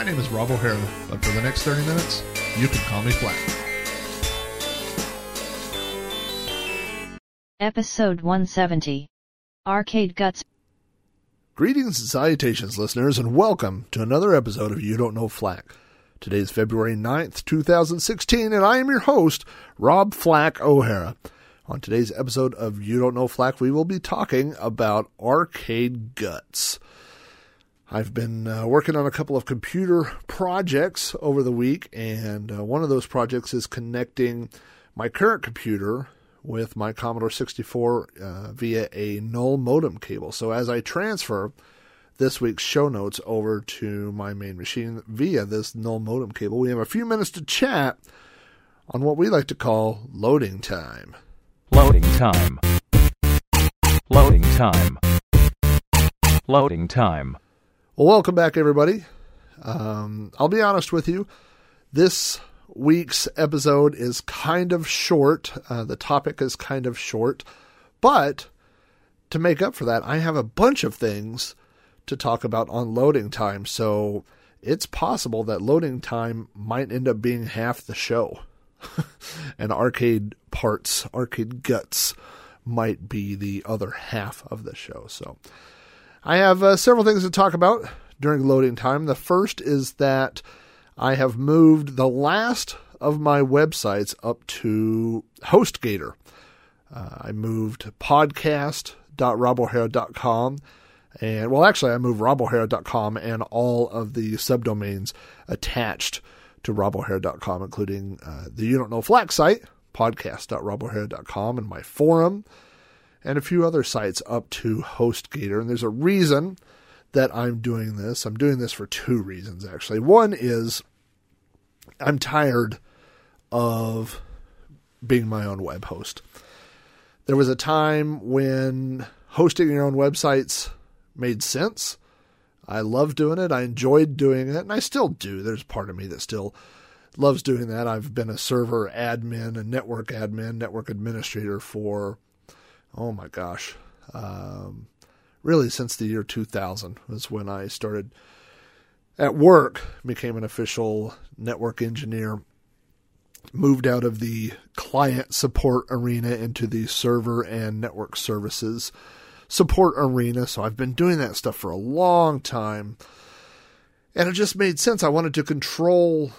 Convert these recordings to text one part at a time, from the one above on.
My name is Rob O'Hara, but for the next 30 minutes, you can call me Flack. Episode 170. Arcade Guts. Greetings and salutations, listeners, and welcome to another episode of You Don't Know Flack. Today is February 9th, 2016, and I am your host, Rob Flack O'Hara. On today's episode of You Don't Know Flack, we will be talking about arcade guts. I've been uh, working on a couple of computer projects over the week, and uh, one of those projects is connecting my current computer with my Commodore 64 uh, via a null modem cable. So as I transfer this week's show notes over to my main machine via this null modem cable, we have a few minutes to chat on what we like to call loading time. Loading time. Loading time. Loading time. Well, welcome back, everybody. Um, I'll be honest with you. This week's episode is kind of short. Uh, the topic is kind of short. But to make up for that, I have a bunch of things to talk about on loading time. So it's possible that loading time might end up being half the show. and arcade parts, arcade guts might be the other half of the show. So I have uh, several things to talk about during loading time. The first is that I have moved the last of my websites up to HostGator. Uh, I moved podcast.robohara.com. And well, actually, I moved robohara.com and all of the subdomains attached to robohara.com, including uh, the You Don't Know Flack site, podcast.robohara.com, and my forum, and a few other sites up to HostGator. And there's a reason that I'm doing this. I'm doing this for two reasons, actually. One is I'm tired of being my own web host. There was a time when hosting your own websites made sense. I loved doing it. I enjoyed doing it, and I still do. There's part of me that still loves doing that. I've been a server admin, a network admin, network administrator for, oh my gosh, um, really since the year 2000 was when I started at work, became an official network engineer, moved out of the client support arena into the server and network services support arena. So I've been doing that stuff for a long time. And it just made sense. I wanted to control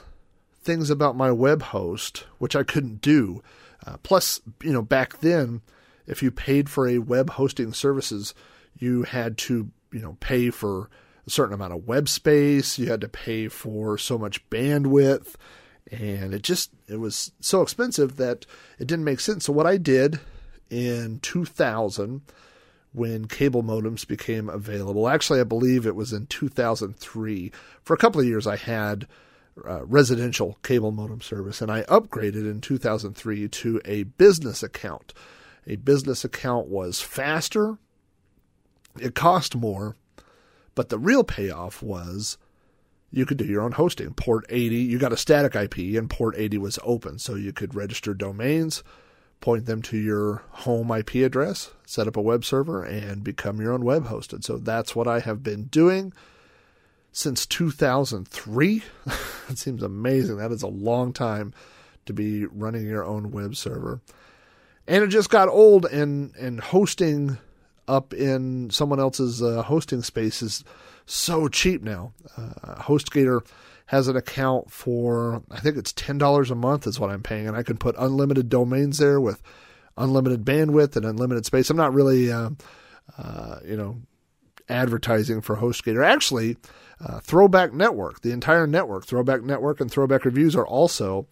things about my web host, which I couldn't do. Uh, plus, you know, back then, if you paid for a web hosting services, you had to, you know, pay for a certain amount of web space. You had to pay for so much bandwidth. And it just, it was so expensive that it didn't make sense. So what I did in 2000 when cable modems became available. Actually, I believe it was in 2003. For a couple of years, I had uh, residential cable modem service, and I upgraded in 2003 to a business account. A business account was faster, it cost more, but the real payoff was you could do your own hosting. Port 80, you got a static IP, and port 80 was open, so you could register domains point them to your home IP address, set up a web server, and become your own web host. And so that's what I have been doing since 2003. it seems amazing. That is a long time to be running your own web server. And it just got old, and, and hosting up in someone else's uh, hosting space is so cheap now. Uh, HostGator has an account for I think it's ten dollars a month is what I'm paying, and I can put unlimited domains there with unlimited bandwidth and unlimited space. I'm not really, uh, uh, you know, advertising for HostGator. Actually, uh, Throwback Network, the entire network, Throwback Network and Throwback Reviews are also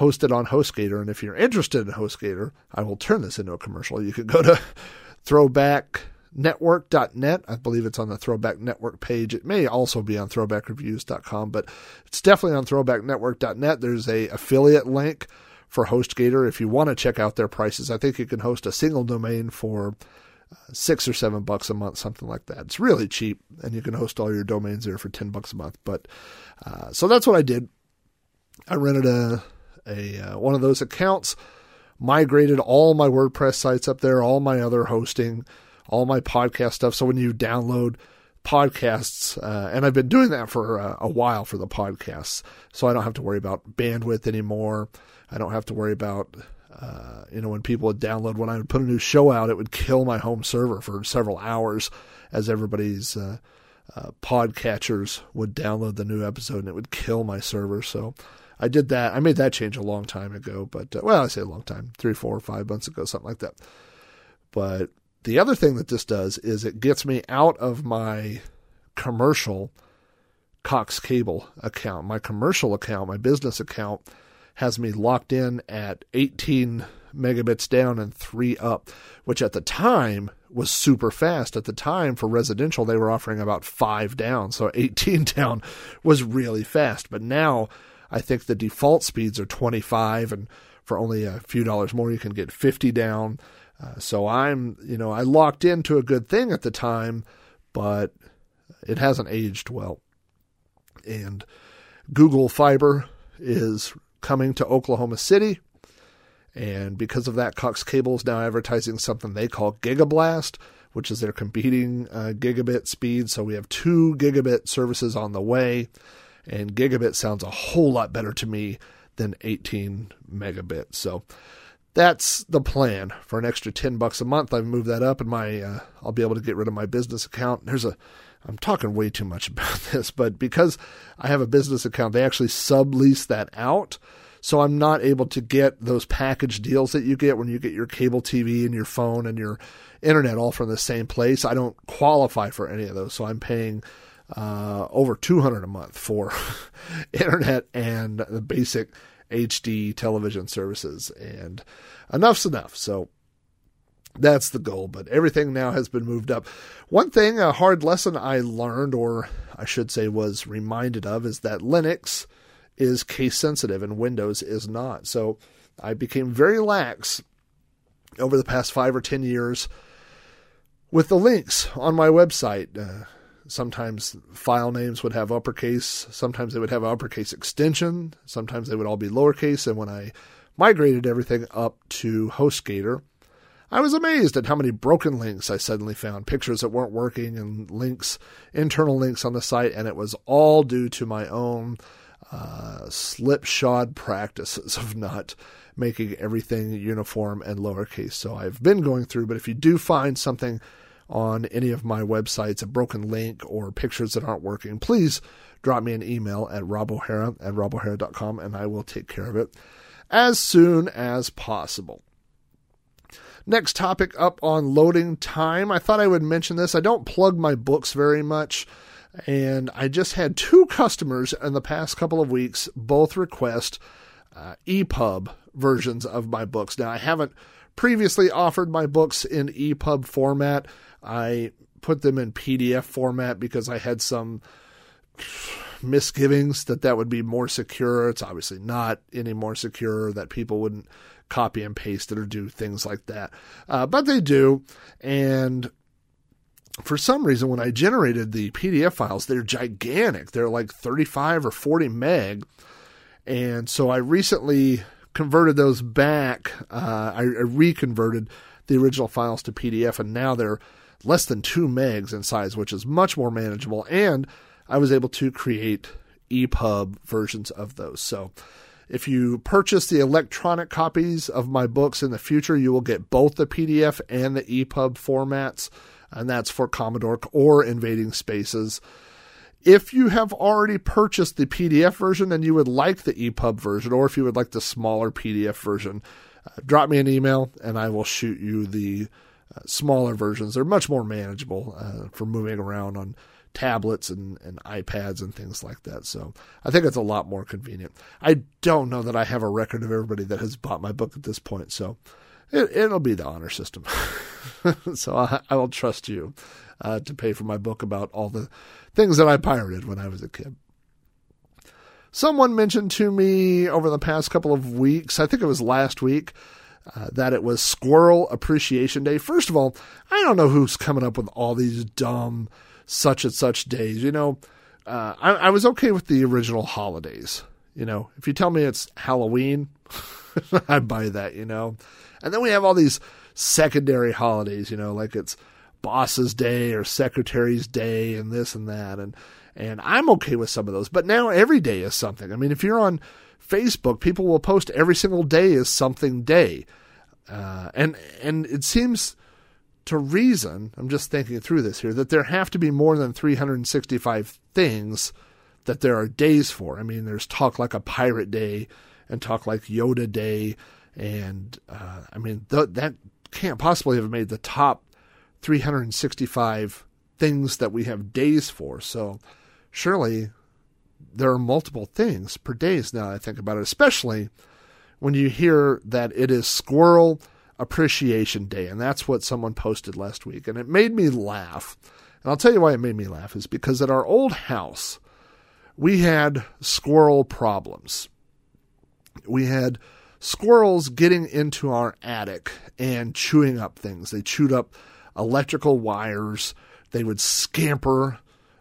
hosted on HostGator. And if you're interested in HostGator, I will turn this into a commercial. You could go to throwbacknetwork.net. I believe it's on the Throwback Network page. It may also be on throwbackreviews.com, but it's definitely on throwbacknetwork.net. There's a affiliate link for HostGator if you want to check out their prices. I think you can host a single domain for uh, six or seven bucks a month, something like that. It's really cheap, and you can host all your domains there for ten bucks a month. But uh, so that's what I did. I rented a a uh, one of those accounts, migrated all my WordPress sites up there, all my other hosting, all my podcast stuff. So when you download podcasts, uh, and I've been doing that for uh, a while for the podcasts, so I don't have to worry about bandwidth anymore. I don't have to worry about uh, you know when people would download when I would put a new show out, it would kill my home server for several hours as everybody's uh, uh, podcatchers would download the new episode and it would kill my server. So I did that. I made that change a long time ago, but uh, well, I say a long time, three, four, five months ago, something like that. But the other thing that this does is it gets me out of my commercial Cox Cable account. My commercial account, my business account, has me locked in at 18 megabits down and 3 up, which at the time was super fast. At the time for residential, they were offering about 5 down, so 18 down was really fast. But now I think the default speeds are 25, and for only a few dollars more, you can get 50 down. Uh, so I'm, you know, I locked into a good thing at the time, but it hasn't aged well. And Google Fiber is coming to Oklahoma City. And because of that, Cox Cable is now advertising something they call Gigablast, which is their competing uh, gigabit speed. So we have two gigabit services on the way and gigabit sounds a whole lot better to me than 18 megabit. So that's the plan for an extra 10 bucks a month. I've moved that up and my uh, I'll be able to get rid of my business account. There's a I'm talking way too much about this, but because I have a business account, they actually sublease that out. So I'm not able to get those package deals that you get when you get your cable TV and your phone and your internet all from the same place. I don't qualify for any of those. So I'm paying uh, over 200 a month for internet and the basic HD television services. And enough's enough. So that's the goal. But everything now has been moved up. One thing, a hard lesson I learned, or I should say was reminded of, is that Linux is case sensitive and Windows is not. So I became very lax over the past five or 10 years with the links on my website. Uh, Sometimes file names would have uppercase. Sometimes they would have uppercase extension. Sometimes they would all be lowercase. And when I migrated everything up to HostGator, I was amazed at how many broken links I suddenly found, pictures that weren't working and links, internal links on the site, and it was all due to my own uh, slipshod practices of not making everything uniform and lowercase. So I've been going through, but if you do find something on any of my websites, a broken link or pictures that aren't working, please drop me an email at robohara at robohara.com and I will take care of it as soon as possible. Next topic up on loading time. I thought I would mention this. I don't plug my books very much, and I just had two customers in the past couple of weeks both request uh, EPUB versions of my books. Now, I haven't previously offered my books in EPUB format. I put them in PDF format because I had some misgivings that that would be more secure. It's obviously not any more secure, that people wouldn't copy and paste it or do things like that. Uh, but they do. And for some reason, when I generated the PDF files, they're gigantic. They're like 35 or 40 meg. And so I recently converted those back. Uh, I, I reconverted the original files to PDF, and now they're less than two megs in size, which is much more manageable. And I was able to create EPUB versions of those. So if you purchase the electronic copies of my books in the future, you will get both the PDF and the EPUB formats, and that's for Commodore or Invading Spaces. If you have already purchased the PDF version and you would like the EPUB version, or if you would like the smaller PDF version, uh, drop me an email and I will shoot you the smaller versions. They're much more manageable uh, for moving around on tablets and, and iPads and things like that. So I think it's a lot more convenient. I don't know that I have a record of everybody that has bought my book at this point, so it, it'll be the honor system. so I, I will trust you uh, to pay for my book about all the things that I pirated when I was a kid. Someone mentioned to me over the past couple of weeks, I think it was last week, uh, that it was Squirrel Appreciation Day. First of all, I don't know who's coming up with all these dumb such and such days. You know, uh, I, I was okay with the original holidays. You know, if you tell me it's Halloween, I buy that, you know. And then we have all these secondary holidays, you know, like it's Boss's Day or Secretary's Day and this and that. And and I'm okay with some of those. But now every day is something. I mean, if you're on Facebook, people will post every single day is something day. Uh, and and it seems to reason, I'm just thinking through this here, that there have to be more than 365 things that there are days for. I mean, there's Talk Like a Pirate Day and Talk Like Yoda Day. And uh, I mean, th- that can't possibly have made the top 365 things that we have days for. So surely there are multiple things per days now I think about it, especially when you hear that it is Squirrel Appreciation Day. And that's what someone posted last week. And it made me laugh. And I'll tell you why it made me laugh is because at our old house, we had squirrel problems. We had squirrels getting into our attic and chewing up things. They chewed up electrical wires. They would scamper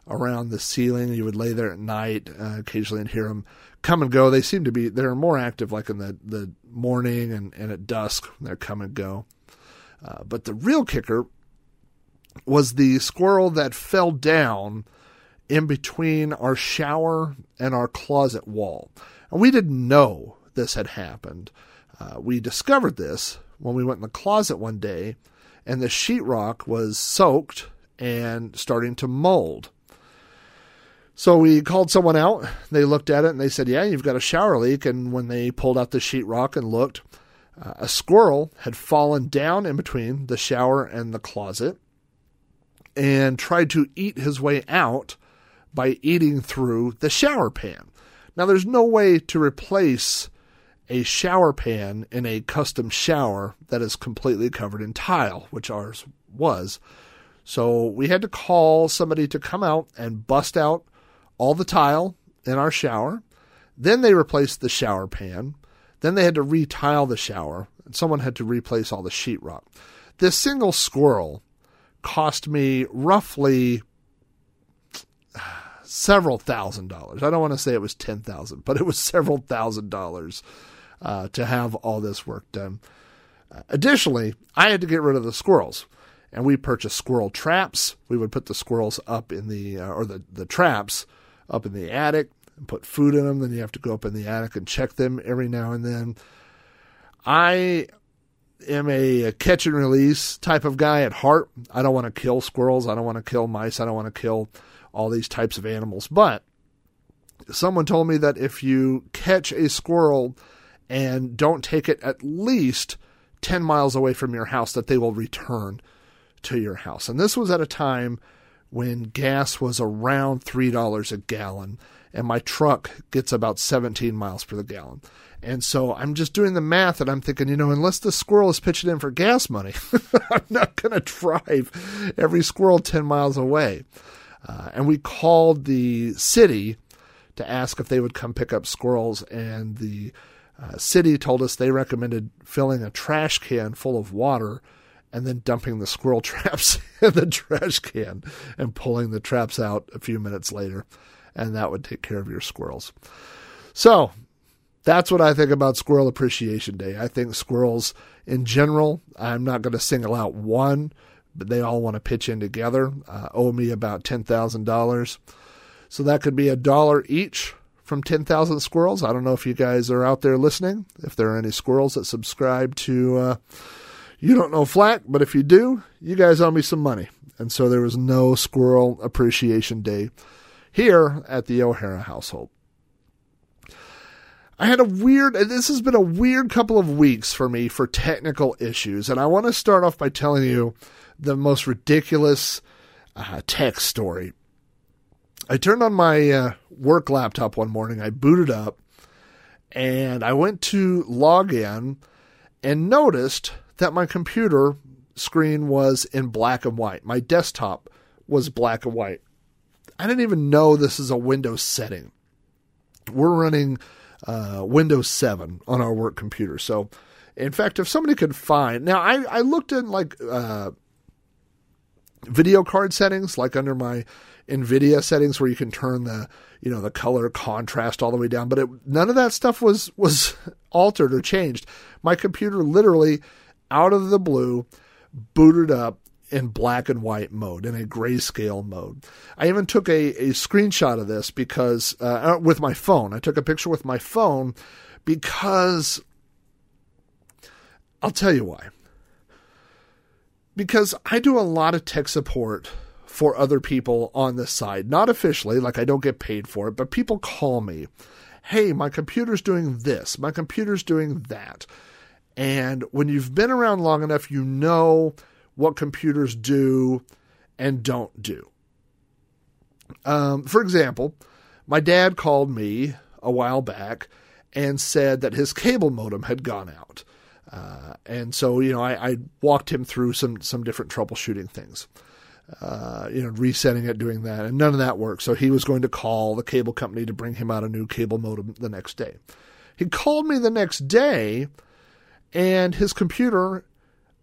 around the ceiling. You would lay there at night uh, occasionally and hear them come and go. They seem to be they're more active like in the the morning and, and at dusk. when They come and go. Uh, but the real kicker was the squirrel that fell down in between our shower and our closet wall. And we didn't know this had happened. Uh, we discovered this when we went in the closet one day and the sheetrock was soaked and starting to mold. So we called someone out. They looked at it and they said, Yeah, you've got a shower leak. And when they pulled out the sheetrock and looked, uh, a squirrel had fallen down in between the shower and the closet and tried to eat his way out by eating through the shower pan. Now, there's no way to replace a shower pan in a custom shower that is completely covered in tile, which ours was. So we had to call somebody to come out and bust out all the tile in our shower. Then they replaced the shower pan. Then they had to retile the shower, and someone had to replace all the sheetrock. This single squirrel cost me roughly several thousand dollars. I don't want to say it was ten thousand, but it was several thousand dollars uh, to have all this work done. Additionally, I had to get rid of the squirrels, and we purchased squirrel traps. We would put the squirrels up in the uh, or the the traps up in the attic and put food in them. Then you have to go up in the attic and check them every now and then. I am a, a catch and release type of guy at heart. I don't want to kill squirrels. I don't want to kill mice. I don't want to kill all these types of animals. But someone told me that if you catch a squirrel and don't take it at least 10 miles away from your house, that they will return to your house. And this was at a time when gas was around $3 a gallon and my truck gets about 17 miles per gallon. And so I'm just doing the math and I'm thinking, you know, unless the squirrel is pitching in for gas money, I'm not going to drive every squirrel 10 miles away. Uh, and we called the city to ask if they would come pick up squirrels, and the uh, city told us they recommended filling a trash can full of water and then dumping the squirrel traps in the trash can and pulling the traps out a few minutes later. And that would take care of your squirrels. So that's what I think about Squirrel Appreciation Day. I think squirrels in general, I'm not going to single out one, but they all want to pitch in together, uh, owe me about $10,000. So that could be a dollar each from 10,000 squirrels. I don't know if you guys are out there listening, if there are any squirrels that subscribe to uh, You Don't Know Flack, but if you do, you guys owe me some money. And so there was no Squirrel Appreciation Day here at the O'Hara household. I had a weird, and this has been a weird couple of weeks for me for technical issues. And I want to start off by telling you the most ridiculous uh, tech story. I turned on my uh, work laptop one morning, I booted up, and I went to log in and noticed that my computer screen was in black and white. My desktop was black and white. I didn't even know this is a Windows setting. We're running uh, Windows 7 on our work computer. So, in fact, if somebody could find now, I, I looked in like uh, video card settings, like under my NVIDIA settings, where you can turn the you know the color contrast all the way down, but it, none of that stuff was was altered or changed. My computer literally out of the blue booted up in black and white mode, in a grayscale mode. I even took a, a screenshot of this because, uh, with my phone, I took a picture with my phone because I'll tell you why. Because I do a lot of tech support for other people on this side, not officially, like I don't get paid for it, but people call me, hey, my computer's doing this, my computer's doing that. And when you've been around long enough, you know what computers do and don't do. Um, for example, my dad called me a while back and said that his cable modem had gone out. Uh, and so, you know, I, I, walked him through some, some different troubleshooting things. Uh, you know, resetting it, doing that, and none of that worked. So he was going to call the cable company to bring him out a new cable modem the next day. He called me the next day, and his computer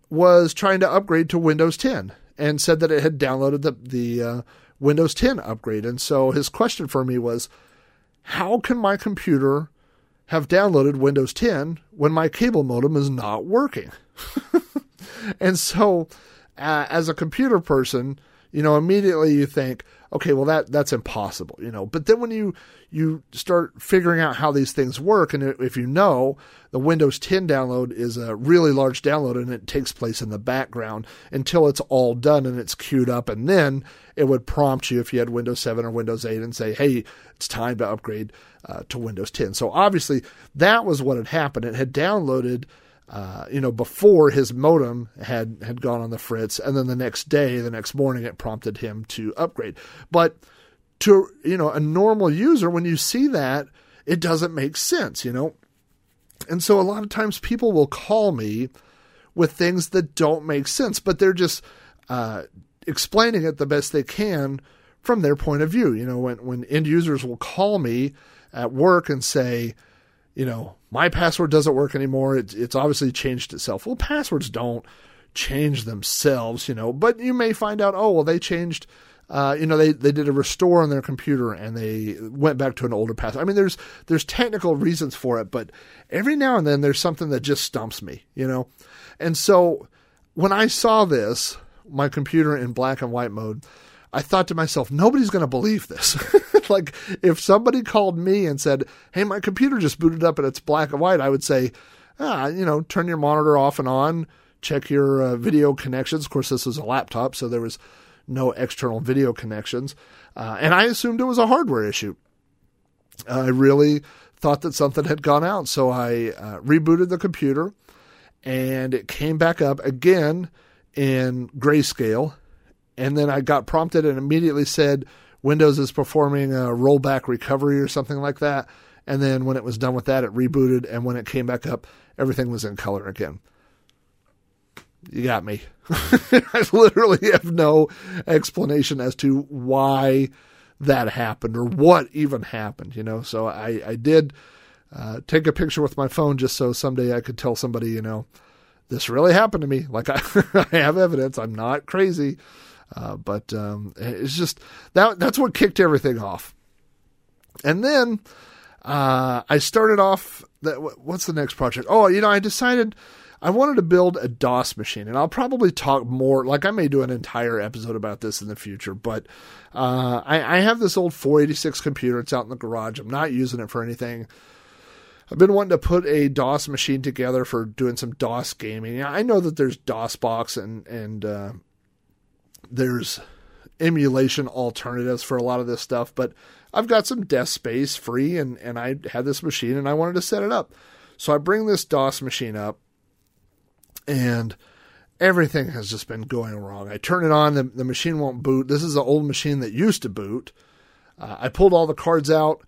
was trying to upgrade to Windows 10 and said that it had downloaded the the uh, Windows 10 upgrade. And so his question for me was, how can my computer have downloaded Windows 10 when my cable modem is not working? and so, uh, as a computer person, you know, immediately you think, okay, well that that's impossible, you know. But then when you you start figuring out how these things work, and if you know the Windows 10 download is a really large download and it takes place in the background until it's all done and it's queued up, and then it would prompt you if you had Windows 7 or Windows 8 and say, hey, it's time to upgrade uh, to Windows 10. So obviously that was what had happened. It had downloaded uh, you know, before his modem had had gone on the fritz, and then the next day, the next morning, it prompted him to upgrade. But to you know a normal user, when you see that, it doesn't make sense, you know. And so a lot of times people will call me with things that don't make sense, but they're just uh, explaining it the best they can from their point of view. You know, when when end users will call me at work and say, you know, my password doesn't work anymore. It's, it's obviously changed itself. Well, passwords don't change themselves, you know, but you may find out, oh, well, they changed, uh, you know, they, they did a restore on their computer and they went back to an older password. I mean, there's, there's technical reasons for it, but every now and then there's something that just stumps me, you know? And so when I saw this, my computer in black and white mode, I thought to myself, nobody's going to believe this. like, if somebody called me and said, hey, my computer just booted up and it's black and white, I would say, ah, you know, turn your monitor off and on, check your uh, video connections. Of course, this was a laptop, so there was no external video connections. Uh, and I assumed it was a hardware issue. I really thought that something had gone out, so I uh, rebooted the computer and it came back up again in grayscale and then I got prompted and immediately said Windows is performing a rollback recovery or something like that. And then when it was done with that, it rebooted, and when it came back up, everything was in color again. You got me. I literally have no explanation as to why that happened or what even happened, you know. So I, I did uh, take a picture with my phone just so someday I could tell somebody, you know, this really happened to me. Like I, I have evidence. I'm not crazy. Uh, but um, it's just that that's what kicked everything off. And then uh, I started off. That what's the next project? Oh, you know, I decided I wanted to build a DOS machine, and I'll probably talk more. Like I may do an entire episode about this in the future, but uh, I, I have this old 486 computer. It's out in the garage. I'm not using it for anything. I've been wanting to put a DOS machine together for doing some DOS gaming. I know that there's DOSBox and and uh, there's emulation alternatives for a lot of this stuff, but I've got some desk space free and, and I had this machine and I wanted to set it up. So I bring this DOS machine up and everything has just been going wrong. I turn it on, the, the machine won't boot. This is an old machine that used to boot. Uh, I pulled all the cards out,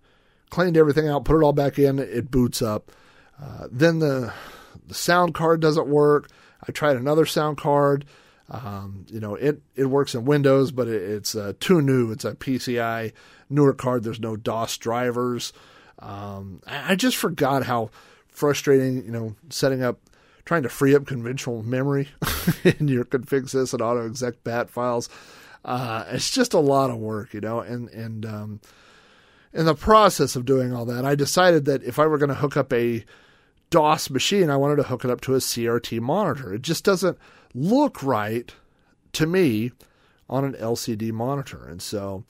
cleaned everything out, put it all back in, it boots up. Uh, then the the sound card doesn't work. I tried another sound card. Um, you know, it, it works in Windows, but it, it's uh, too new. It's a PCI newer card. There's no DOS drivers. Um, I, I just forgot how frustrating, you know, setting up, trying to free up conventional memory in your config sys and auto exec bat files. Uh, it's just a lot of work, you know, and, and, um, in the process of doing all that, I decided that if I were going to hook up a DOS machine, I wanted to hook it up to a CRT monitor. It just doesn't look right to me on an LCD monitor. And so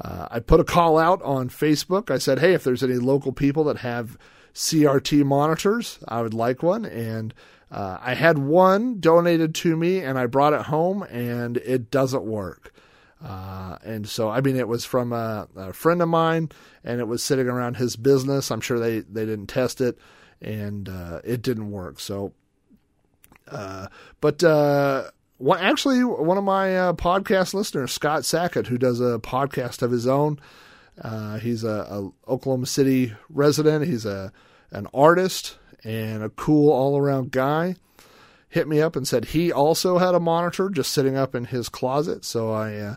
uh, I put a call out on Facebook. I said, hey, if there's any local people that have CRT monitors, I would like one. And uh, I had one donated to me, and I brought it home, and it doesn't work. Uh, and so, I mean, it was from a, a, friend of mine, and it was sitting around his business. I'm sure they, they didn't test it, and uh, it didn't work. So, uh, but uh, actually, one of my uh, podcast listeners, Scott Sackett, who does a podcast of his own, uh, he's a, a, Oklahoma City resident. He's a an artist and a cool all around guy hit me up and said he also had a monitor just sitting up in his closet. So I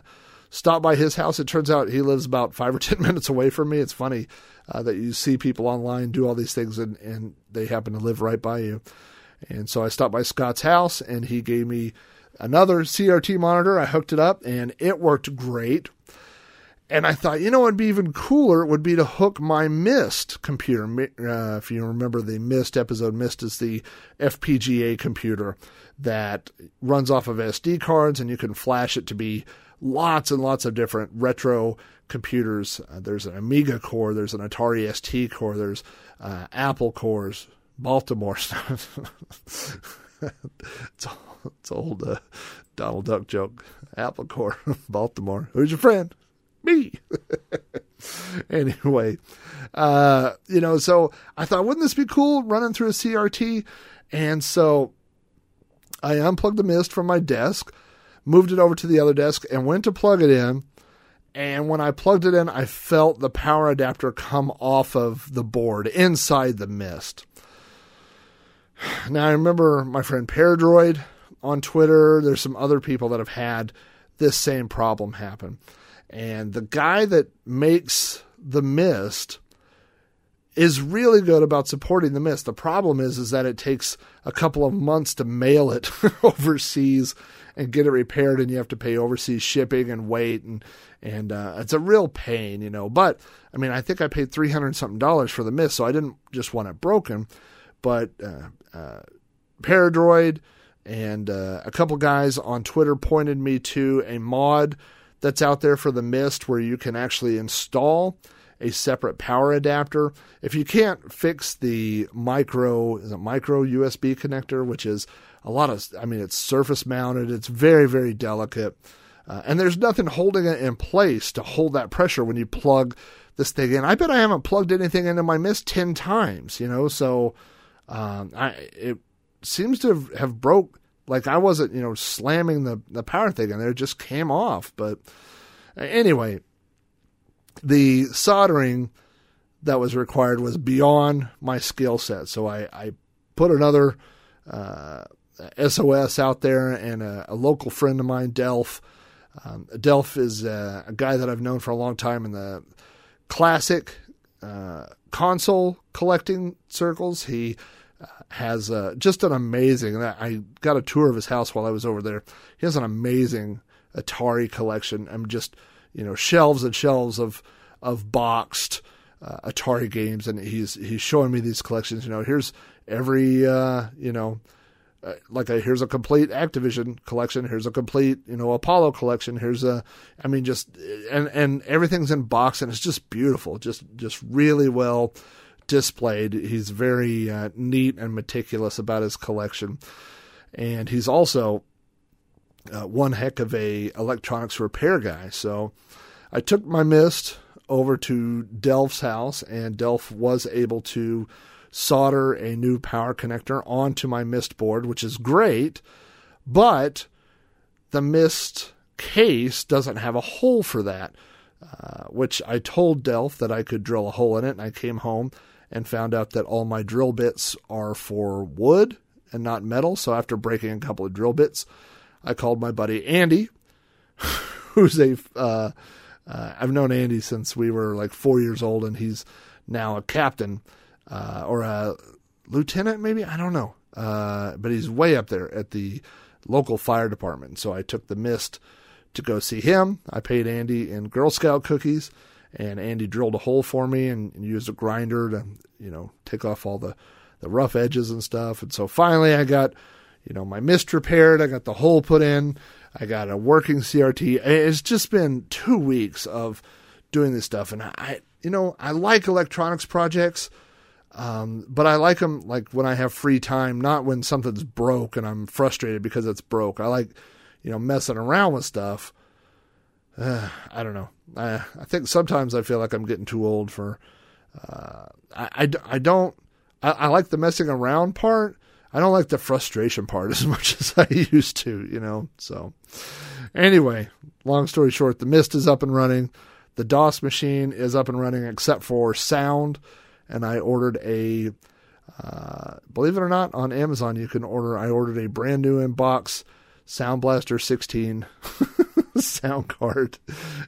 stopped by his house. It turns out he lives about five or 10 minutes away from me. It's funny uh, that you see people online do all these things and, and they happen to live right by you. And so I stopped by Scott's house and he gave me another CRT monitor. I hooked it up and it worked great. And I thought, you know, what'd be even cooler It would be to hook my Mist computer. Uh, if you remember the Mist episode, Mist is the FPGA computer that runs off of SD cards, and you can flash it to be lots and lots of different retro computers. Uh, there's an Amiga core, there's an Atari ST core, there's uh, Apple cores, Baltimore stuff. it's, it's old uh, Donald Duck joke. Apple core, Baltimore. Who's your friend? me. anyway, uh, you know, so I thought, wouldn't this be cool running through a CRT? And so I unplugged the mist from my desk, moved it over to the other desk, and went to plug it in. And when I plugged it in, I felt the power adapter come off of the board inside the mist. Now, I remember my friend Paradroid on Twitter. There's some other people that have had this same problem happen. And the guy that makes the mist is really good about supporting the mist. The problem is is that it takes a couple of months to mail it overseas and get it repaired and you have to pay overseas shipping and wait and and uh, it's a real pain, you know. But I mean, I think I paid 300 something dollars for the mist, so I didn't just want it broken, but uh, uh, Paradroid and uh, a couple guys on Twitter pointed me to a mod that's out there for the Mist where you can actually install a separate power adapter. If you can't fix the micro, micro USB connector, which is a lot of, I mean, it's surface mounted, it's very, very delicate. Uh, and there's nothing holding it in place to hold that pressure when you plug this thing in. I bet I haven't plugged anything into my Mist 10 times, you know, so um, I, it seems to have, have broke like I wasn't, you know, slamming the, the power thing in there, it just came off. But anyway, the soldering that was required was beyond my skill set. So I, I put another uh, SOS out there, and a, a, local friend of mine, Delph. Um, Delph is a, a, guy that I've known for a long time in the classic uh, console collecting circles. He has uh, just an amazing. I got a tour of his house while I was over there. He has an amazing Atari collection. I'm just you know shelves and shelves of of boxed uh, Atari games, and he's he's showing me these collections. You know, here's every uh, you know. Uh, like a, here's a complete Activision collection. Here's a complete, you know, Apollo collection. Here's a, I mean, just and and everything's in box and it's just beautiful. Just just really well displayed. He's very uh, neat and meticulous about his collection, and he's also uh, one heck of a electronics repair guy. So I took my Mist over to Delph's house, and Delph was able to solder a new power connector onto my Mist board, which is great, but the Mist case doesn't have a hole for that. Uh, which I told Delph that I could drill a hole in it, and I came home and found out that all my drill bits are for wood and not metal. So after breaking a couple of drill bits, I called my buddy Andy, who's a uh, uh, I've known Andy since we were like four years old, and he's now a captain uh, or a lieutenant, maybe I don't know, uh, but he's way up there at the local fire department. So I took the mist to go see him. I paid Andy in Girl Scout cookies, and Andy drilled a hole for me and, and used a grinder to you know take off all the the rough edges and stuff. And so finally, I got you know my mist repaired. I got the hole put in. I got a working CRT. It's just been two weeks of doing this stuff, and I, you know, I like electronics projects, um, but I like them like when I have free time, not when something's broke and I'm frustrated because it's broke. I like, you know, messing around with stuff. Uh, I don't know. I, I think sometimes I feel like I'm getting too old for. Uh, I, I, I don't. I, I like the messing around part, I don't like the frustration part as much as I used to, you know. So, anyway, long story short, the Mist is up and running. The DOS machine is up and running except for sound. And I ordered a, uh, believe it or not, on Amazon, you can order, I ordered a brand new in box Sound Blaster 16 sound card,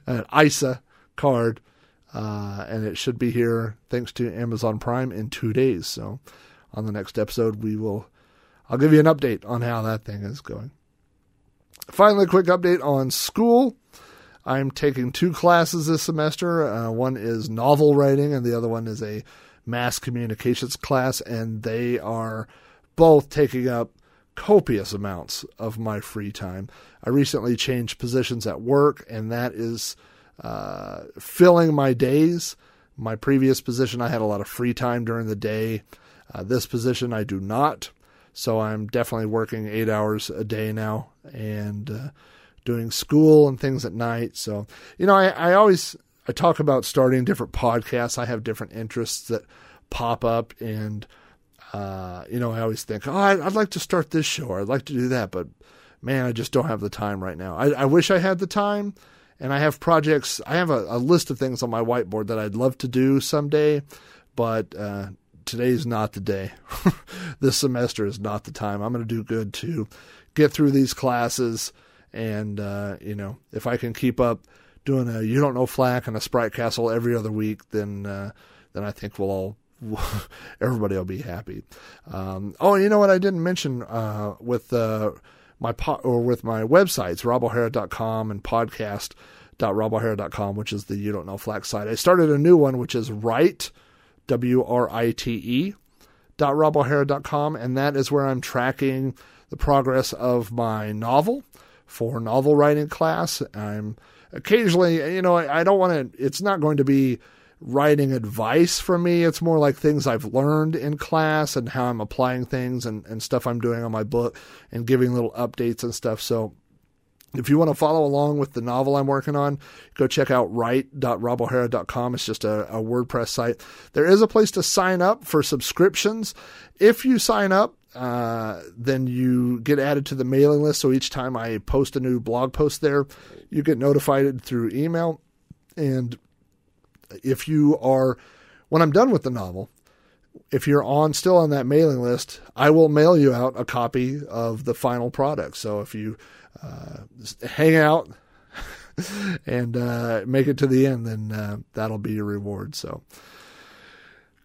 an ISA card. Uh, and it should be here thanks to Amazon Prime in two days. So, on the next episode, we will I'll give you an update on how that thing is going. Finally, a quick update on school. I'm taking two classes this semester. Uh, one is novel writing, and the other one is a mass communications class, and they are both taking up copious amounts of my free time. I recently changed positions at work, and that is uh, filling my days. My previous position, I had a lot of free time during the day. Uh, this position, I do not. So I'm definitely working eight hours a day now and uh, doing school and things at night. So, you know, I, I always I talk about starting different podcasts. I have different interests that pop up and uh, you know, I always think, oh, I'd, like to start this show or I'd like to do that, but man, I just don't have the time right now. I, I wish I had the time, and I have projects. I have a, a, list of things on my whiteboard that I'd love to do someday, but uh, today's not the day. this semester is not the time. I'm going to do good to get through these classes. And, uh, you know, if I can keep up doing a You Don't Know Flack and a Sprite Castle every other week, then, uh, then I think we'll all, everybody will be happy. Um, oh, you know what I didn't mention, uh, with, uh, my po- or with my websites, robohara.com and podcast.robohara.com, which is the You Don't Know Flack site. I started a new one, which is Write, W R I T E, dot robohara.com, and that is where I'm tracking the progress of my novel for novel writing class. I'm occasionally, you know, I, I don't want to, it's not going to be writing advice for me. It's more like things I've learned in class and how I'm applying things and, and stuff I'm doing on my book and giving little updates and stuff. So if you want to follow along with the novel I'm working on, go check out write.robohara.com. It's just a, a, WordPress site. There is a place to sign up for subscriptions. If you sign up, uh, then you get added to the mailing list. So each time I post a new blog post there, you get notified through email. And if you are, when I'm done with the novel, if you're on still on that mailing list, I will mail you out a copy of the final product. So if you uh, hang out and uh, make it to the end, then uh, that'll be your reward. So,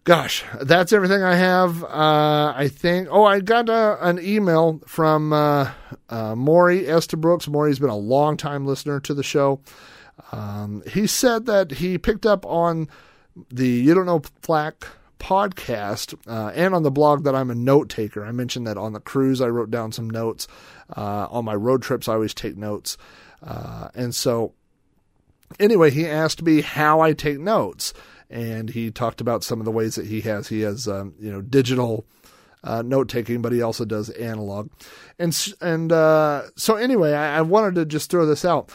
gosh, that's everything I have. Uh, I think. Oh, I got uh, an email from uh, Maury Estabrooks. Maury's been a long time listener to the show. Um, he said that he picked up on the You Don't Know Flack podcast uh, and on the blog that I'm a note taker. I mentioned that on the cruise I wrote down some notes. Uh, on my road trips, I always take notes. Uh, and so, anyway, he asked me how I take notes. And he talked about some of the ways that he has. He has, um, you know, digital uh, note taking, but he also does analog. And and uh, so anyway, I, I, wanted to just throw this out.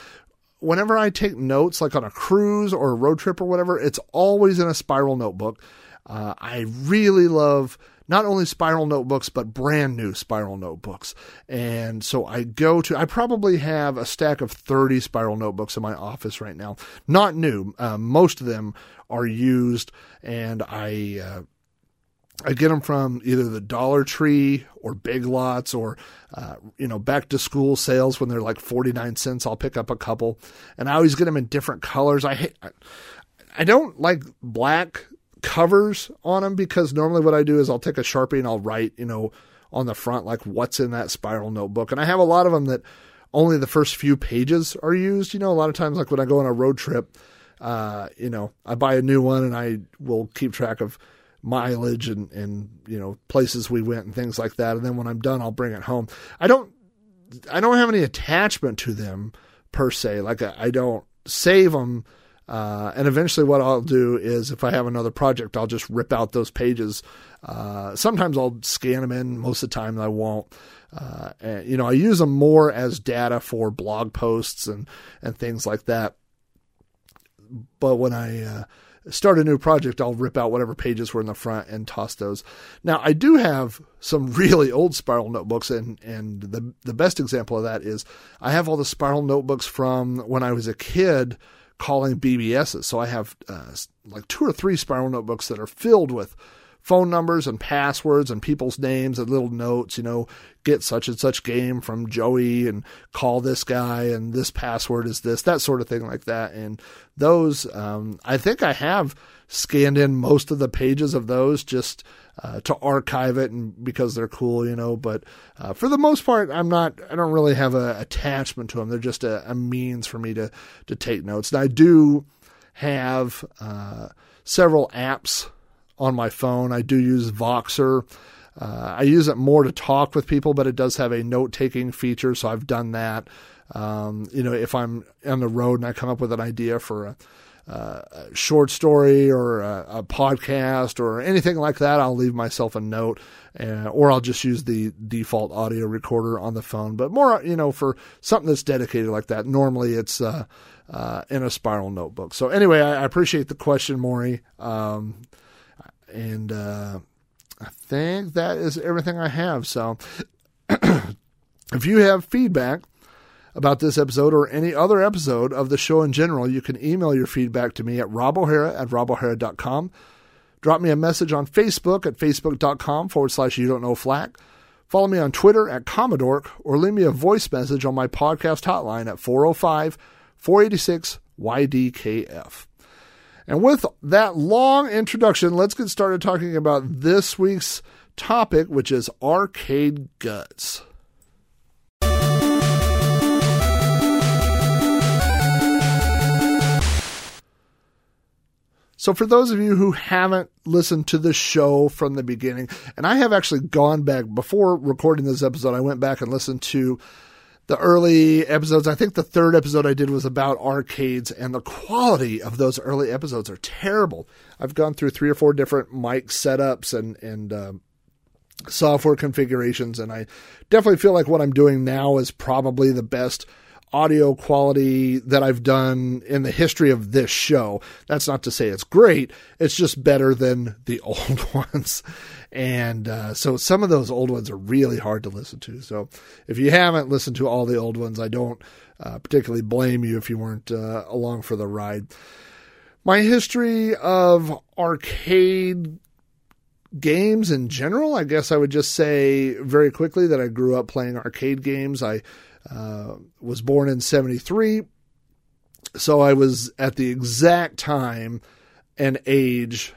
Whenever I take notes, like on a cruise or a road trip or whatever, it's always in a spiral notebook. Uh, I really love not only spiral notebooks, but brand new spiral notebooks. And so I go to, I probably have a stack of 30 spiral notebooks in my office right now. Not new. Uh, most of them are used and I, uh, I get them from either the Dollar Tree or Big Lots or, uh, you know, back to school sales when they're like 49 cents. I'll pick up a couple and I always get them in different colors. I hate, I don't like black covers on them because normally what I do is I'll take a Sharpie and I'll write, you know, on the front, like what's in that spiral notebook. And I have a lot of them that only the first few pages are used. You know, a lot of times, like when I go on a road trip, uh, you know, I buy a new one and I will keep track of mileage and, and, you know, places we went and things like that. And then when I'm done, I'll bring it home. I don't, I don't have any attachment to them per se. Like I, I don't save them. Uh, and eventually, what I'll do is, if I have another project, I'll just rip out those pages. Uh, sometimes I'll scan them in. Most of the time, I won't. Uh, and, you know, I use them more as data for blog posts and and things like that. But when I uh, start a new project, I'll rip out whatever pages were in the front and toss those. Now, I do have some really old spiral notebooks, and and the the best example of that is I have all the spiral notebooks from when I was a kid calling BBSs. So I have uh, like two or three spiral notebooks that are filled with phone numbers and passwords and people's names and little notes, you know, get such and such game from Joey and call this guy and this password is this, that sort of thing like that. And those, um, I think I have scanned in most of the pages of those just uh, to archive it and because they're cool, you know. But uh, for the most part, I'm not. I don't really have a attachment to them. They're just a, a means for me to to take notes. And I do have uh, several apps on my phone. I do use Voxer. Uh, I use it more to talk with people, but it does have a note taking feature, so I've done that. Um, you know, if I'm on the road and I come up with an idea for a, uh, a short story or a, a, podcast or anything like that, I'll leave myself a note, uh, or I'll just use the default audio recorder on the phone. But more, you know, for something that's dedicated like that, normally it's uh, uh in a spiral notebook. So anyway, I, I appreciate the question, Maury. Um, and uh, I think that is everything I have. So if you have feedback about this episode or any other episode of the show in general, you can email your feedback to me at robohara at robohara.com. Drop me a message on Facebook at facebook.com forward slash you don't know flack. Follow me on Twitter at Commodore or leave me a voice message on my podcast hotline at 405 486 YDKF. And with that long introduction, let's get started talking about this week's topic, which is arcade guts. So, for those of you who haven't listened to the show from the beginning, and I have actually gone back before recording this episode, I went back and listened to the early episodes. I think the third episode I did was about arcades, and the quality of those early episodes are terrible. I've gone through three or four different mic setups and and uh, software configurations, and I definitely feel like what I'm doing now is probably the best audio quality that I've done in the history of this show. That's not to say it's great, it's just better than the old ones. And uh, so some of those old ones are really hard to listen to. So if you haven't listened to all the old ones, I don't uh, particularly blame you if you weren't uh, along for the ride. My history of arcade games in general, I guess I would just say very quickly that I grew up playing arcade games. I uh, was born in 73. So I was at the exact time and age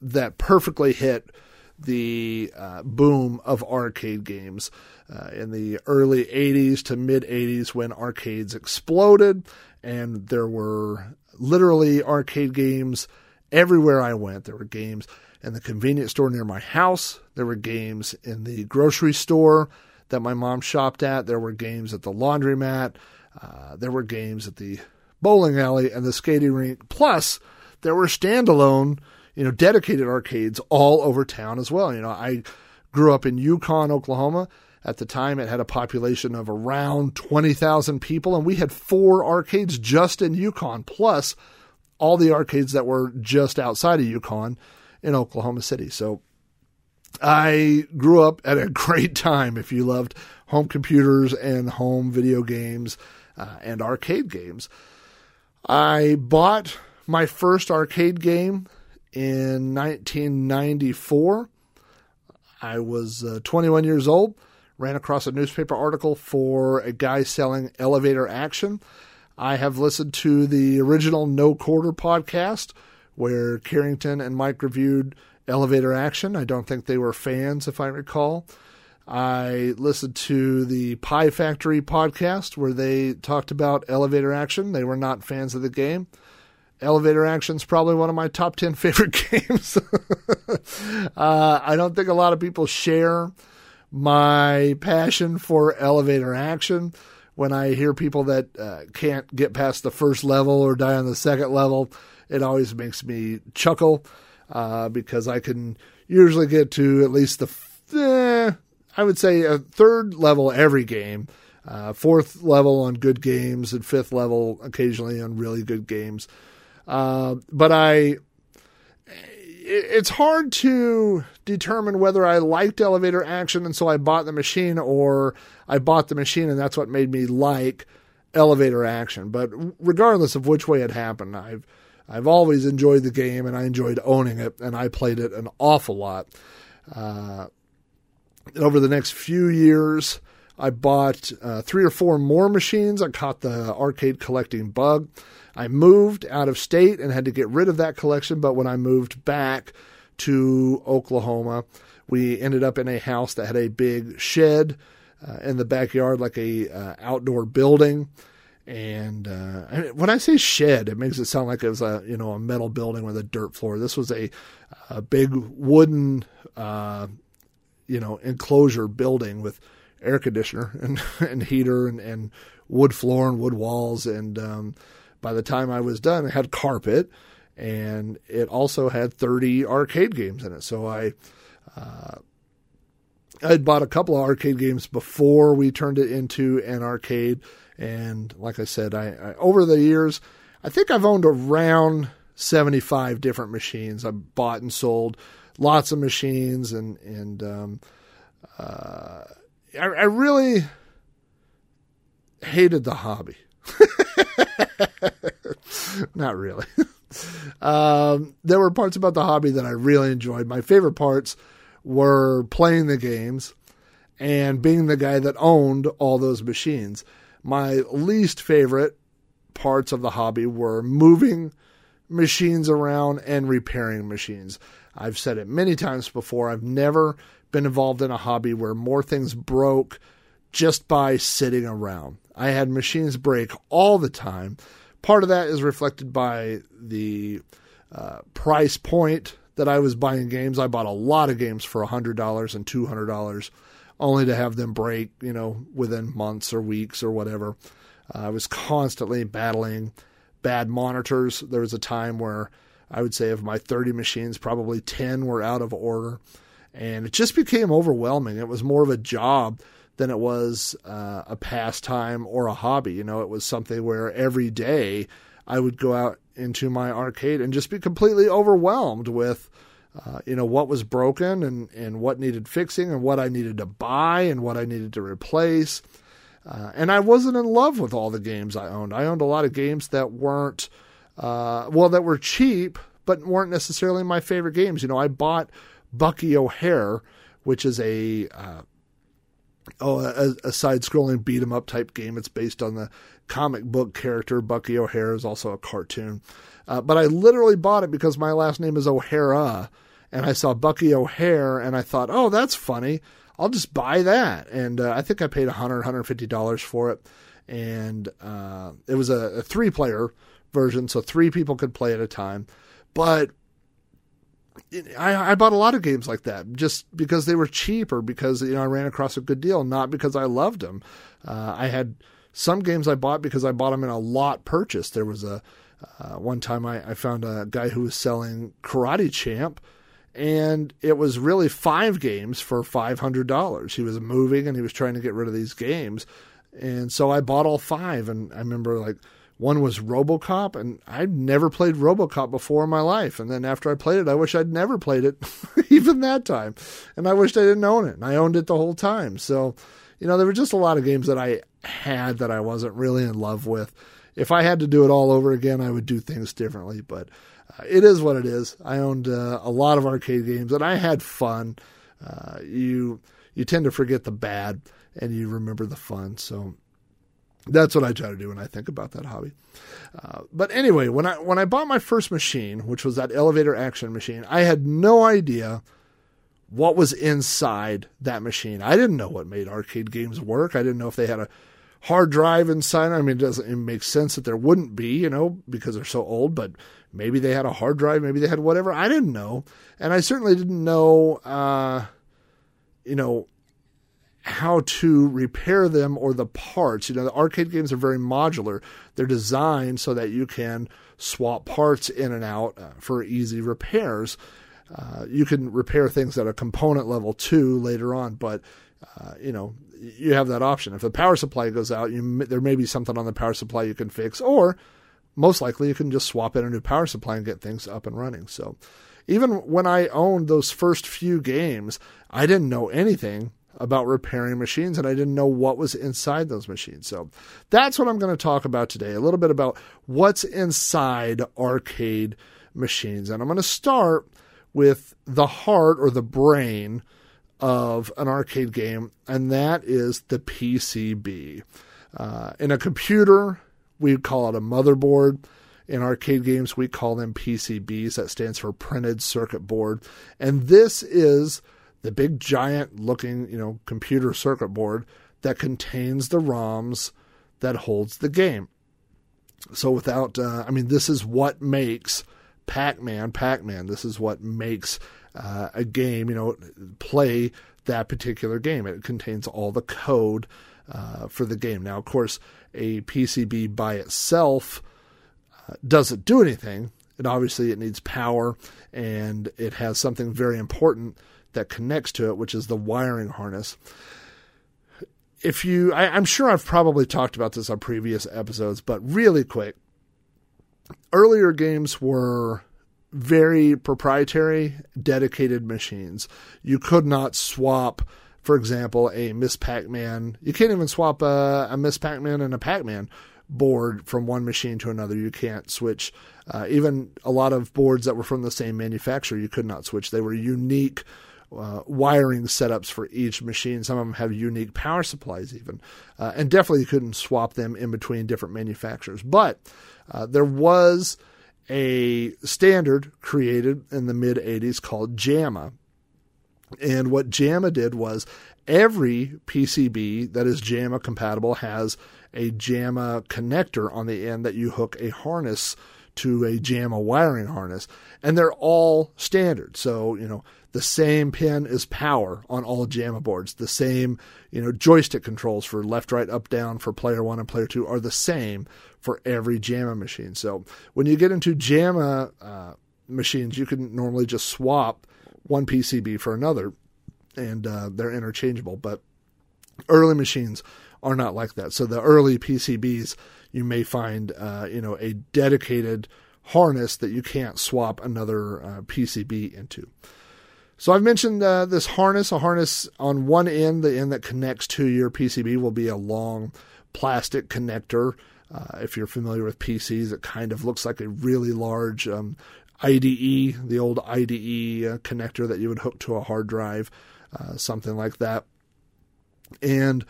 that perfectly hit the uh, boom of arcade games uh, in the early 80s to mid 80s when arcades exploded and there were literally arcade games everywhere I went. There were games in the convenience store near my house, there were games in the grocery store that my mom shopped at. There were games at the laundromat. Uh, there were games at the bowling alley and the skating rink. Plus, there were standalone, you know, dedicated arcades all over town as well. You know, I grew up in Yukon, Oklahoma. At the time, it had a population of around 20,000 people, and we had four arcades just in Yukon, plus all the arcades that were just outside of Yukon in Oklahoma City. So I grew up at a great time if you loved home computers and home video games uh, and arcade games. I bought my first arcade game in 1994. I was uh, 21 years old, ran across a newspaper article for a guy selling elevator action. I have listened to the original No Quarter podcast where Carrington and Mike reviewed elevator action. I don't think they were fans, if I recall. I listened to the Pie Factory podcast where they talked about elevator action. They were not fans of the game. Elevator action is probably one of my top 10 favorite games. uh, I don't think a lot of people share my passion for elevator action. When I hear people that uh, can't get past the first level or die on the second level, it always makes me chuckle uh, because I can usually get to at least the, eh, I would say, a third level every game. Uh, fourth level on good games and fifth level occasionally on really good games. Uh, but I, it's hard to determine whether I liked elevator action and so I bought the machine or I bought the machine and that's what made me like elevator action. But regardless of which way it happened, I've I've always enjoyed the game and I enjoyed owning it and I played it an awful lot. Uh, over the next few years, I bought uh, three or four more machines. I caught the arcade collecting bug. I moved out of state and had to get rid of that collection, but when I moved back to Oklahoma, we ended up in a house that had a big shed uh, in the backyard, like a uh, outdoor building. And uh, when I say shed, it makes it sound like it was a you know a metal building with a dirt floor. This was a, a big wooden uh, you know enclosure building with air conditioner and, and heater and, and wood floor and wood walls and um, by the time I was done, it had carpet, and it also had 30 arcade games in it. So I, uh, I had bought a couple of arcade games before we turned it into an arcade, and like I said, I, I over the years, I think I've owned around 75 different machines. I've bought and sold lots of machines, and and um, uh, I, I really hated the hobby. Not really. um, there were parts about the hobby that I really enjoyed. My favorite parts were playing the games and being the guy that owned all those machines. My least favorite parts of the hobby were moving machines around and repairing machines. I've said it many times before. I've never been involved in a hobby where more things broke just by sitting around. I had machines break all the time. Part of that is reflected by the uh, price point that I was buying games. I bought a lot of games for $100 and $200 only to have them break, you know, within months or weeks or whatever. Uh, I was constantly battling bad monitors. There was a time where I would say of my 30 machines, probably 10 were out of order. And it just became overwhelming. It was more of a job than it was uh, a pastime or a hobby. You know, it was something where every day I would go out into my arcade and just be completely overwhelmed with, uh, you know, what was broken and, and what needed fixing and what I needed to buy and what I needed to replace. Uh, and I wasn't in love with all the games I owned. I owned a lot of games that weren't, uh, well, that were cheap, but weren't necessarily my favorite games. You know, I bought Bucky O'Hare, which is a uh, oh, a, a side scrolling beat 'em up type game. It's based on the comic book character Bucky O'Hare is also a cartoon. Uh, but I literally bought it because my last name is O'Hara, and I saw Bucky O'Hare, and I thought, oh, that's funny. I'll just buy that. And uh, I think I paid $100, $150 for it. And uh, it was a, a three player version, so three people could play at a time. But I, I, bought a lot of games like that just because they were cheap or because you know I ran across a good deal, not because I loved them. Uh, I had some games I bought because I bought them in a lot purchase. There was a uh, one time I, I found a guy who was selling Karate Champ, and it was really five games for five hundred dollars. He was moving and he was trying to get rid of these games, and so I bought all five. And I remember like one was RoboCop, and I'd never played RoboCop before in my life. And then after I played it, I wish I'd never played it, even that time. And I wished I didn't own it. And I owned it the whole time. So, you know, there were just a lot of games that I had that I wasn't really in love with. If I had to do it all over again, I would do things differently. But uh, it is what it is. I owned uh, a lot of arcade games, and I had fun. Uh, you you tend to forget the bad and you remember the fun. So that's what I try to do when I think about that hobby. Uh, but anyway, when I when I bought my first machine, which was that elevator action machine, I had no idea what was inside that machine. I didn't know what made arcade games work. I didn't know if they had a hard drive inside. I mean, it doesn't it make sense that there wouldn't be, you know, because they're so old, but maybe they had a hard drive, maybe they had whatever. I didn't know. And I certainly didn't know, uh, you know, how to repair them or the parts. You know, the arcade games are very modular. They're designed so that you can swap parts in and out uh, for easy repairs. Uh, you can repair things at a component level too later on, but uh, you know you have that option. If the power supply goes out, you, there may be something on the power supply you can fix, or most likely you can just swap in a new power supply and get things up and running. So even when I owned those first few games, I didn't know anything about repairing machines and I didn't know what was inside those machines. So that's what I'm going to talk about today. A little bit about what's inside arcade machines. And I'm going to start with the heart or the brain of an arcade game, and that is the PCB. Uh, in a computer, we call it a motherboard. In arcade games, we call them PCBs. That stands for printed circuit board. And this is the big giant looking, you know, computer circuit board that contains the ROMs that holds the game. So without, uh, I mean, this is what makes Pac-Man Pac-Man. This is what makes uh, a game, you know, play that particular game. It contains all the code uh, for the game. Now, of course, a PCB by itself uh, doesn't do anything. And obviously it needs power, and it has something very important that connects to it, which is the wiring harness. If you, I, I'm sure I've probably talked about this on previous episodes, but really quick, earlier games were very proprietary, dedicated machines. You could not swap, for example, a Miss Pac Man. You can't even swap a, a Miss Pac Man and a Pac Man board from one machine to another. You can't switch. Uh, even a lot of boards that were from the same manufacturer, you could not switch. They were unique. Uh, wiring setups for each machine. Some of them have unique power supplies, even, uh, and definitely you couldn't swap them in between different manufacturers. But uh, there was a standard created in the mid 80s called JAMMA. And what JAMMA did was every PCB that is JAMMA compatible has a JAMMA connector on the end that you hook a harness to a JAMA wiring harness. And they're all standard. So, you know, the same pin is power on all JAMMA boards. The same, you know, joystick controls for left, right, up, down for player one and player two are the same for every JAMMA machine. So when you get into JAMMA uh, machines, you can normally just swap one PCB for another, and uh, they're interchangeable. But early machines are not like that. So the early PCBs, you may find, uh, you know, a dedicated harness that you can't swap another uh, PCB into. So I've mentioned uh, this harness. A harness on one end, the end that connects to your PCB, will be a long plastic connector uh, if you're familiar with PCs, it kind of looks like a really large um, IDE, the old IDE uh, connector that you would hook to a hard drive, uh, something like that. And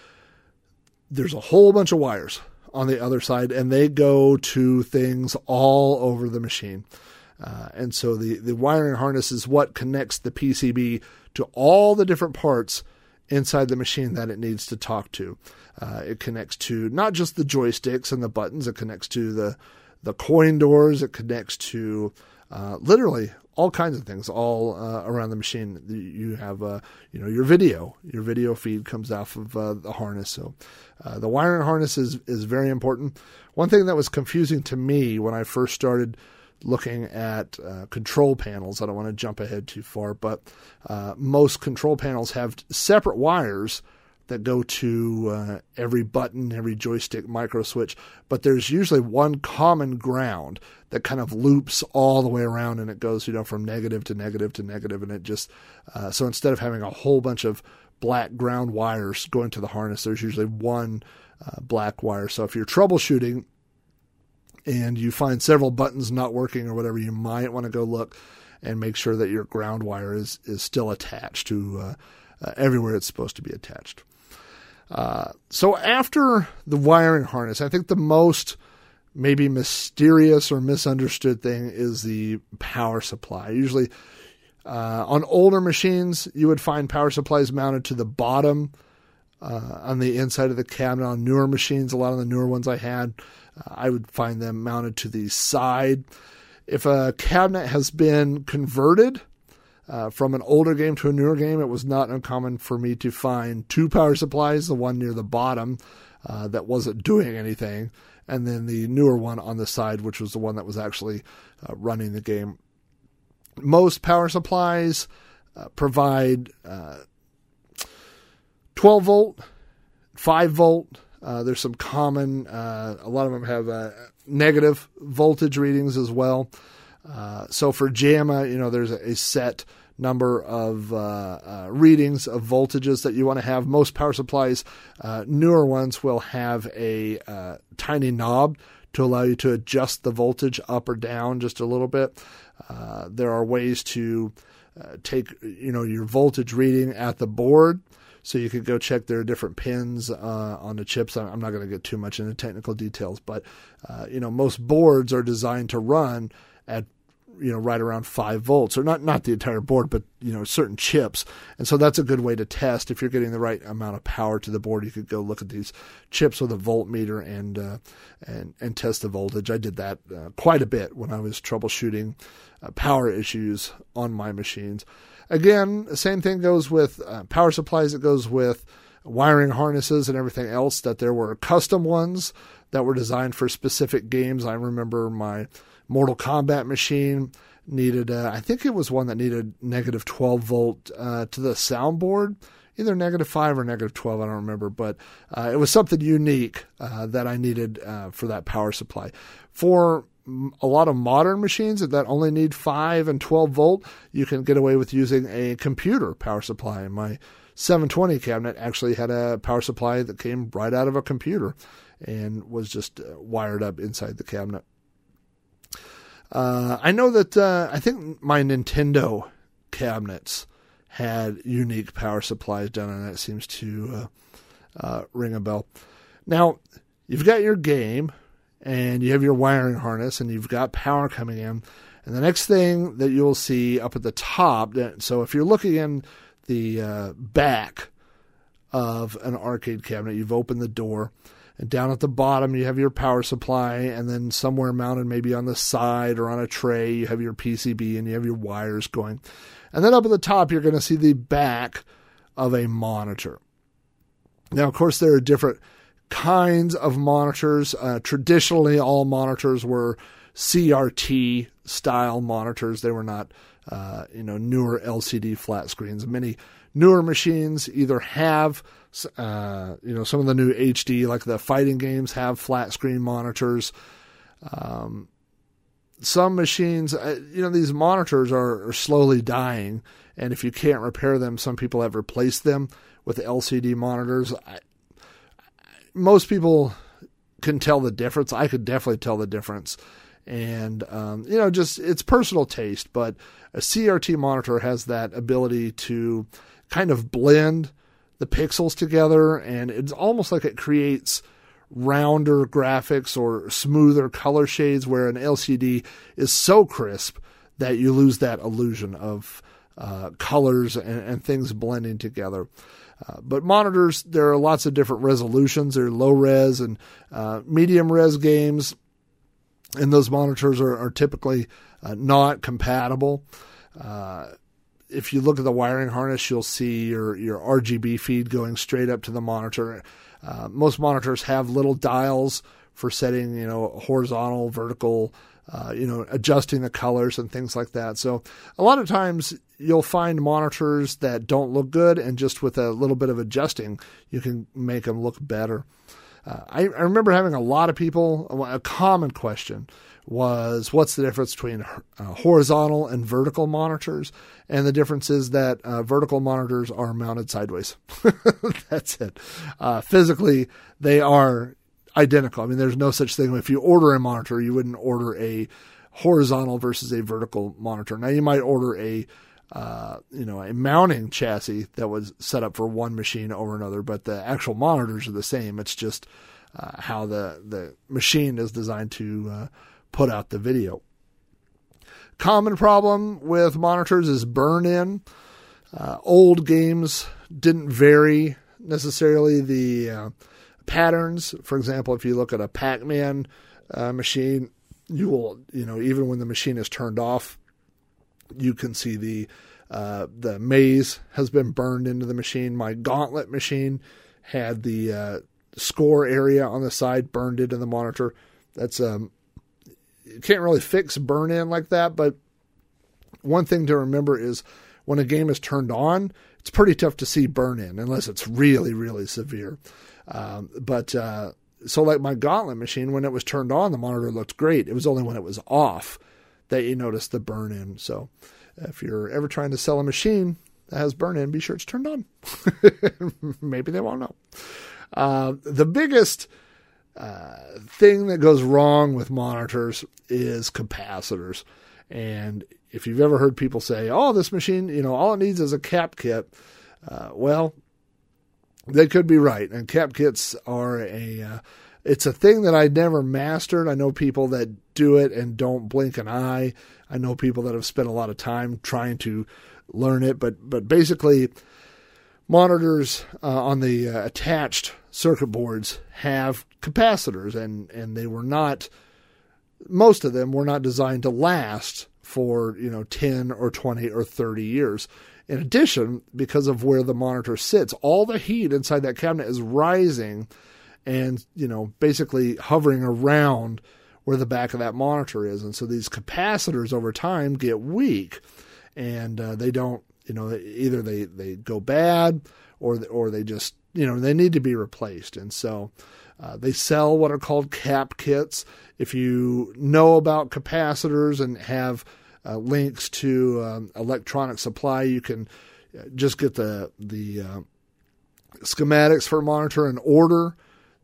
there's a whole bunch of wires on the other side, and they go to things all over the machine. Uh, and so the, the wiring harness is what connects the PCB to all the different parts inside the machine that it needs to talk to. Uh, it connects to not just the joysticks and the buttons. It connects to the the coin doors. It connects to uh, literally all kinds of things all uh, around the machine. You have uh, you know your video. Your video feed comes off of uh, the harness. So uh, the wiring harness is is very important. One thing that was confusing to me when I first started looking at uh, control panels. I don't want to jump ahead too far, but uh, most control panels have separate wires that go to uh, every button, every joystick, micro switch, but there's usually one common ground that kind of loops all the way around and it goes, you know, from negative to negative to negative, and it just uh, so instead of having a whole bunch of black ground wires going to the harness, there's usually one uh, black wire. So if you're troubleshooting and you find several buttons not working or whatever, you might want to go look and make sure that your ground wire is is still attached to uh, uh, everywhere it's supposed to be attached. Uh, so after the wiring harness, I think the most maybe mysterious or misunderstood thing is the power supply. Usually, uh, on older machines, you would find power supplies mounted to the bottom uh, on the inside of the cabinet. On newer machines, a lot of the newer ones I had, uh, I would find them mounted to the side. If a cabinet has been converted uh, from an older game to a newer game, it was not uncommon for me to find two power supplies, the one near the bottom uh, that wasn't doing anything, and then the newer one on the side, which was the one that was actually uh, running the game. Most power supplies uh, provide 12 volt, 5 volt. Uh, there's some common, uh, a lot of them have uh, negative voltage readings as well. Uh, so for JAMMA, you know, there's a, a set number of uh, uh, readings of voltages that you want to have. Most power supplies, newer ones, will have a tiny knob to allow you to adjust the voltage up or down just a little bit. there are ways to take, you know, your voltage reading at the board so you could go check their different pins uh, on the chips. I'm not going to get too much into technical details, but uh, you know most boards are designed to run at you know right around five volts, or not not the entire board, but you know certain chips, and so that's a good way to test if you're getting the right amount of power to the board. You could go look at these chips with a voltmeter and uh, and and test the voltage. I did that uh, quite a bit when I was troubleshooting uh, power issues on my machines. Again, same thing goes with uh, power supplies. It goes with wiring harnesses and everything else. That there were custom ones that were designed for specific games. I remember my Mortal Kombat machine needed. Uh, I think it was one that needed negative 12 volt uh, to the soundboard. Either negative five or negative twelve, I don't remember, but uh, it was something unique uh, that I needed uh, for that power supply. For a lot of modern machines that only need 5 and 12 volt, you can get away with using a computer power supply. My 720 cabinet actually had a power supply that came right out of a computer and was just uh, wired up inside the cabinet. Uh, I know that uh, I think my Nintendo cabinets had unique power supplies done, and that seems to uh, uh, ring a bell. Now, you've got your game and you have your wiring harness and you've got power coming in. And the next thing that you'll see up at the top, so if you're looking in the uh, back of an arcade cabinet, you've opened the door, and down at the bottom you have your power supply, and then somewhere mounted maybe on the side or on a tray, you have your PCB and you have your wires going. And then up at the top, you're going to see the back of a monitor. Now, of course, there are different kinds of monitors. Uh, traditionally, all monitors were CRT style monitors. They were not, uh, you know, newer LCD flat screens. Many newer machines either have, uh, you know, some of the new HD, like the fighting games, have flat screen monitors. Um, some machines, uh, you know, these monitors are, are slowly dying, and if you can't repair them, some people have replaced them with LCD monitors. I, most people can tell the difference. I could definitely tell the difference. And, um, you know, just it's personal taste, but a CRT monitor has that ability to kind of blend the pixels together, and it's almost like it creates rounder graphics or smoother color shades, where an LCD is so crisp that you lose that illusion of uh, colors and, and, things blending together. Uh, but monitors, there are lots of different resolutions. There are low res and uh, medium res games, and those monitors are, are typically uh, not compatible. Uh, if you look at the wiring harness, you'll see your, your RGB feed going straight up to the monitor. Uh, most monitors have little dials for setting, you know, horizontal, vertical, you know, adjusting the colors and things like that. So a lot of times you'll find monitors that don't look good, and just with a little bit of adjusting, you can make them look better. Uh, I, I, remember having a lot of people, a common question was what's the difference between uh, horizontal and vertical monitors? And the difference is that uh, vertical monitors are mounted sideways. That's it. Uh, physically, they are identical. I mean, there's no such thing. If you order a monitor, you wouldn't order a horizontal versus a vertical monitor. Now you might order a uh, you know a mounting chassis that was set up for one machine over another, but the actual monitors are the same. It's just uh, how the the machine is designed to uh, put out the video. Common problem with monitors is burn in. Uh, old games didn't vary necessarily the uh, patterns. For example, if you look at a Pac Man uh, machine, you will, you know, even when the machine is turned off, you can see the uh, the maze has been burned into the machine. My Gauntlet machine had the uh, score area on the side burned into the monitor. That's um, you can't really fix burn in like that, but one thing to remember is when a game is turned on, it's pretty tough to see burn in unless it's really, really severe. Um, but uh, so, like my Gauntlet machine, when it was turned on, the monitor looked great. It was only when it was off that you notice the burn in. So, if you're ever trying to sell a machine that has burn in, be sure it's turned on. Maybe they won't know. Uh, the biggest uh, thing that goes wrong with monitors is capacitors. And if you've ever heard people say, "Oh, this machine, you know, all it needs is a cap kit," uh, well, they could be right. And cap kits are a uh, it's a thing that I never mastered. I know people that do it and don't blink an eye. I know people that have spent a lot of time trying to learn it, but but basically, monitors uh, on the uh, attached circuit boards have capacitors, and and they were not. Most of them were not designed to last for you know 10 or 20 or 30 years. In addition, because of where the monitor sits, all the heat inside that cabinet is rising and you know basically hovering around where the back of that monitor is, and so these capacitors over time get weak, and uh, they don't you know either they they go bad or or they just you know they need to be replaced, and so. Uh, they sell what are called cap kits. If you know about capacitors and have uh, links to um, electronic supply, you can uh, just get the the uh, schematics for monitor and order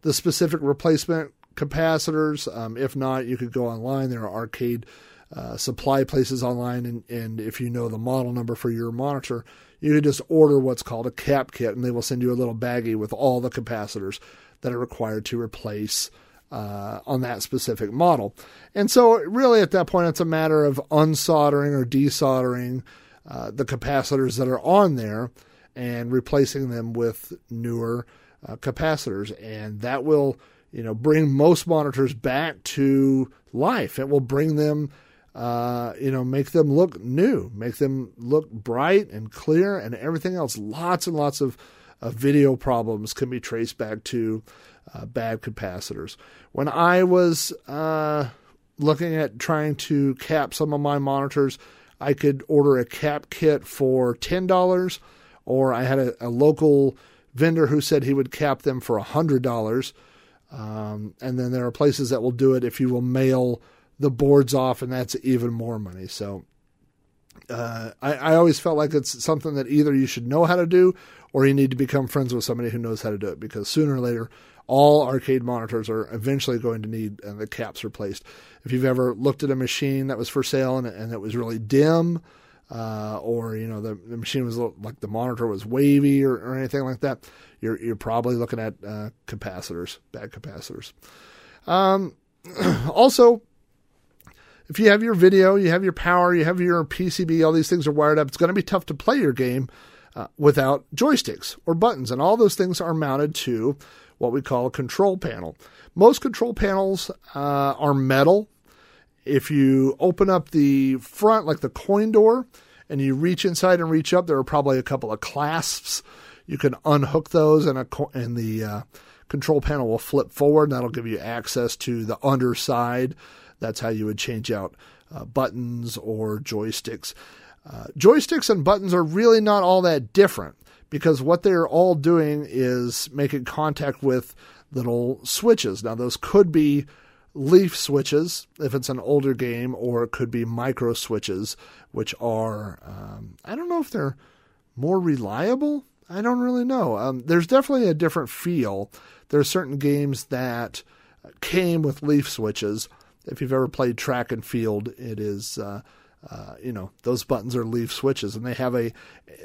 the specific replacement capacitors. Um, if not, you could go online. There are arcade uh, supply places online, and, and if you know the model number for your monitor, you could just order what's called a cap kit, and they will send you a little baggie with all the capacitors that are required to replace uh, on that specific model. And so, really, at that point, it's a matter of unsoldering or desoldering uh, the capacitors that are on there and replacing them with newer uh, capacitors, and that will you know bring most monitors back to life. It will bring them. Uh, you know, make them look new, make them look bright and clear, and everything else. Lots and lots of video problems can be traced back to uh, bad capacitors. When I was uh, looking at trying to cap some of my monitors, I could order a cap kit for ten dollars, or I had a, a local vendor who said he would cap them for $100. Um, and then there are places that will do it if you will mail the boards off, and that's even more money. So uh, I, I, always felt like it's something that either you should know how to do or you need to become friends with somebody who knows how to do it because sooner or later, all arcade monitors are eventually going to need uh, the caps replaced. If you've ever looked at a machine that was for sale and, and it was really dim, uh, or you know the, the machine was like the monitor was wavy or, or anything like that, you're you're probably looking at uh, capacitors, bad capacitors. Um, also, if you have your video, you have your power, you have your PCB, all these things are wired up. It's going to be tough to play your game uh, without joysticks or buttons, and all those things are mounted to what we call a control panel. Most control panels uh, are metal if you open up the front, like the coin door, and you reach inside and reach up, there are probably a couple of clasps. You can unhook those, and, a, and the uh, control panel will flip forward. And that'll give you access to the underside. That's how you would change out uh, buttons or joysticks. Uh, joysticks and buttons are really not all that different because what they're all doing is making contact with little switches. Now, those could be leaf switches if it's an older game, or it could be micro switches, which are, um, I don't know if they're more reliable. I don't really know. Um, there's definitely a different feel. There are certain games that came with leaf switches if you've ever played track and field, it is. Uh, uh, you know those buttons are leaf switches, and they have a,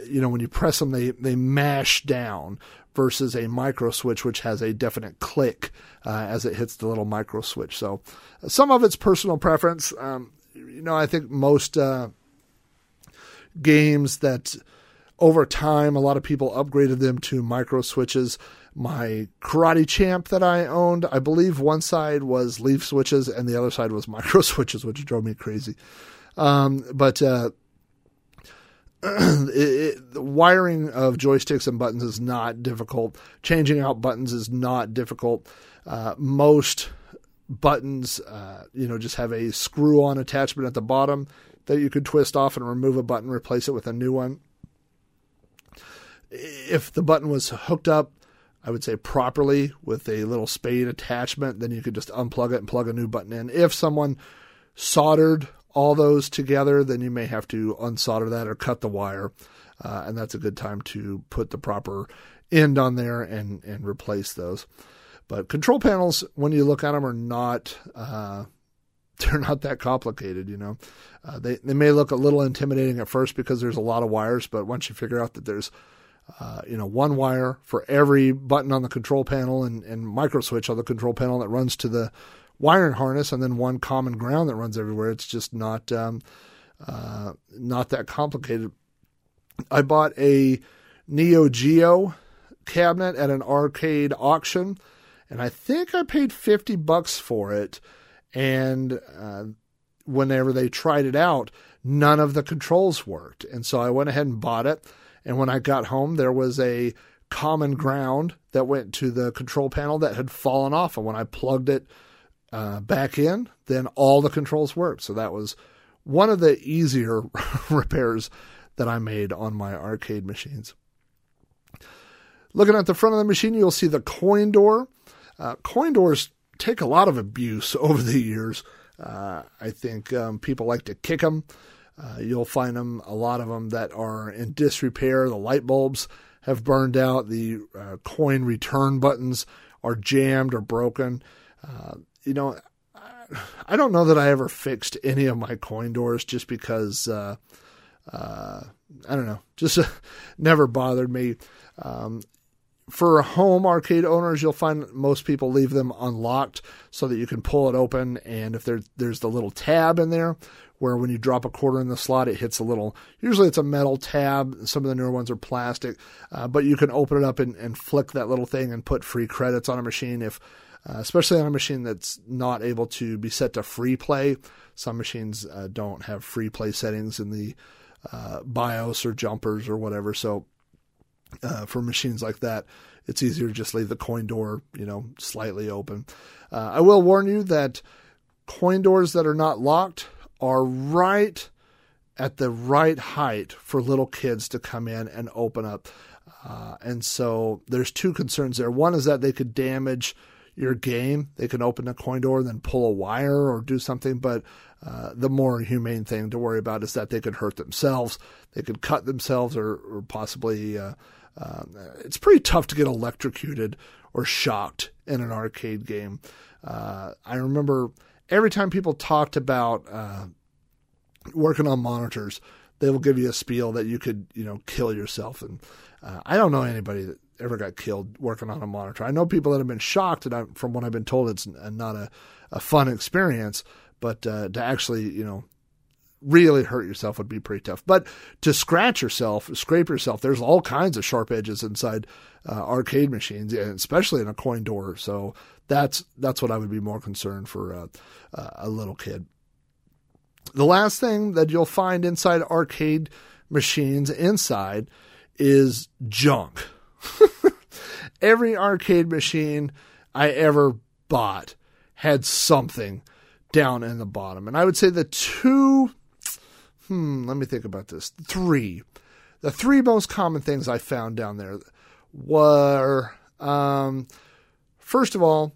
you know, when you press them, they they mash down versus a micro switch, which has a definite click uh, as it hits the little micro switch. So some of it's personal preference. Um, you know, I think most uh, games that over time, a lot of people upgraded them to micro switches. My Karate Champ that I owned, I believe one side was leaf switches and the other side was micro switches, which drove me crazy. Um, but uh, it, it, the wiring of joysticks and buttons is not difficult. Changing out buttons is not difficult. Uh, most buttons, uh, you know, just have a screw-on attachment at the bottom that you could twist off and remove a button, replace it with a new one. If the button was hooked up, I would say properly with a little spade attachment, then you could just unplug it and plug a new button in. If someone soldered all those together, then you may have to unsolder that or cut the wire. Uh, and that's a good time to put the proper end on there and, and replace those. But control panels, when you look at them, are not uh, they're not that complicated. You know, uh, they they may look a little intimidating at first because there's a lot of wires, but once you figure out that there's uh, you know one wire for every button on the control panel and, and micro switch on the control panel that runs to the wiring harness, and then one common ground that runs everywhere. It's just not um, uh, not that complicated. I bought a Neo Geo cabinet at an arcade auction, and I think I paid fifty bucks for it. And uh, whenever they tried it out, none of the controls worked, and so I went ahead and bought it. And when I got home, there was a common ground that went to the control panel that had fallen off, and when I plugged it uh, back in, then all the controls worked. So that was one of the easier repairs that I made on my arcade machines. Looking at the front of the machine, you'll see the coin door. Uh, coin doors take a lot of abuse over the years. Uh, I think um, people like to kick them. Uh, you'll find them, a lot of them that are in disrepair. The light bulbs have burned out. The uh, coin return buttons are jammed or broken. Uh, you know, I don't know that I ever fixed any of my coin doors just because, uh, uh, I don't know, just never bothered me. Um, for home arcade owners, you'll find most people leave them unlocked so that you can pull it open. And if there, there's the little tab in there where when you drop a quarter in the slot, it hits a little, usually it's a metal tab. Some of the newer ones are plastic, uh, but you can open it up and, and flick that little thing and put free credits on a machine if uh, especially on a machine that's not able to be set to free play. Some machines uh, don't have free play settings in the uh, BIOS or jumpers or whatever. So uh, for machines like that, it's easier to just leave the coin door, you know, slightly open. Uh, I will warn you that coin doors that are not locked are right at the right height for little kids to come in and open up. Uh, and so there's two concerns there. One is that they could damage your game. They can open a coin door and then pull a wire or do something. But uh, the more humane thing to worry about is that they could hurt themselves. They could cut themselves or, or possibly. Uh, uh, it's pretty tough to get electrocuted or shocked in an arcade game. Uh, I remember every time people talked about uh, working on monitors, they will give you a spiel that you could, you know, kill yourself. And uh, I don't know anybody that ever got killed working on a monitor. I know people that have been shocked, and I, from what I've been told, it's not a, a fun experience. But uh, to actually, you know, really hurt yourself would be pretty tough. But to scratch yourself, scrape yourself, there's all kinds of sharp edges inside uh, arcade machines, and especially in a coin door. So that's that's what I would be more concerned for uh, uh, a little kid. The last thing that you'll find inside arcade machines inside is junk. Every arcade machine I ever bought had something down in the bottom. And I would say the two, hmm, let me think about this. Three. The three most common things I found down there were, um, first of all,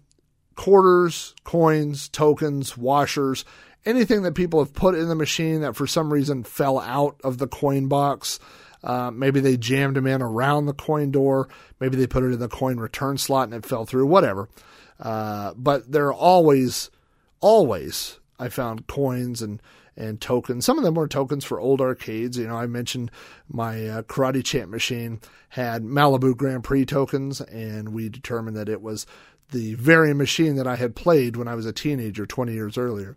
quarters, coins, tokens, washers, anything that people have put in the machine that for some reason fell out of the coin box. Uh, maybe they jammed them in around the coin door. Maybe they put it in the coin return slot and it fell through. Whatever. Uh, but there are always, always I found coins and and tokens. Some of them were tokens for old arcades. You know, I mentioned my uh, Karate Champ machine had Malibu Grand Prix tokens, and we determined that it was the very machine that I had played when I was a teenager 20 years earlier.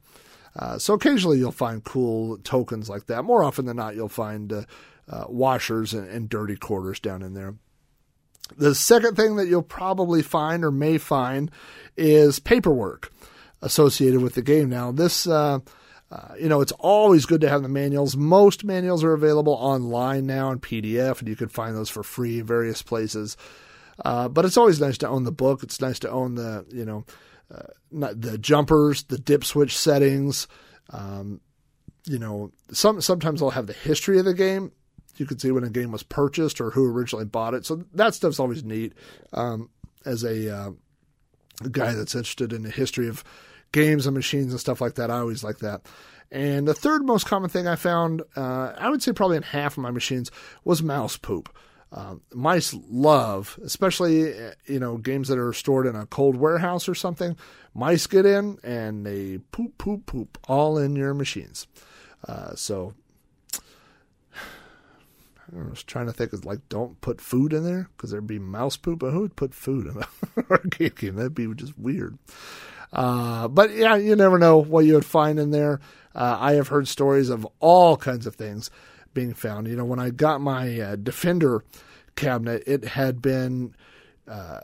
Uh, so occasionally you'll find cool tokens like that. More often than not, you'll find uh, uh, washers and, and dirty quarters down in there. The second thing that you'll probably find or may find is paperwork associated with the game. Now, this, uh, uh, you know, it's always good to have the manuals. Most manuals are available online now in PDF, and you can find those for free in various places. Uh, but it's always nice to own the book. It's nice to own the, you know, uh, the jumpers, the dip switch settings. Um, you know, some sometimes they'll have the history of the game. You can see when a game was purchased or who originally bought it. So that stuff's always neat. Um, as a, uh, guy that's interested in the history of games and machines and stuff like that, I always like that. And the third most common thing I found, uh, I would say probably in half of my machines, was mouse poop. Um, mice love, especially you know games that are stored in a cold warehouse or something. Mice get in and they poop, poop, poop all in your machines. Uh, so I was trying to think of like, don't put food in there because there'd be mouse poop. But who would put food in an arcade game? That'd be just weird. Uh, but yeah, you never know what you would find in there. Uh, I have heard stories of all kinds of things being found. You know, when I got my uh, Defender cabinet, it had been uh,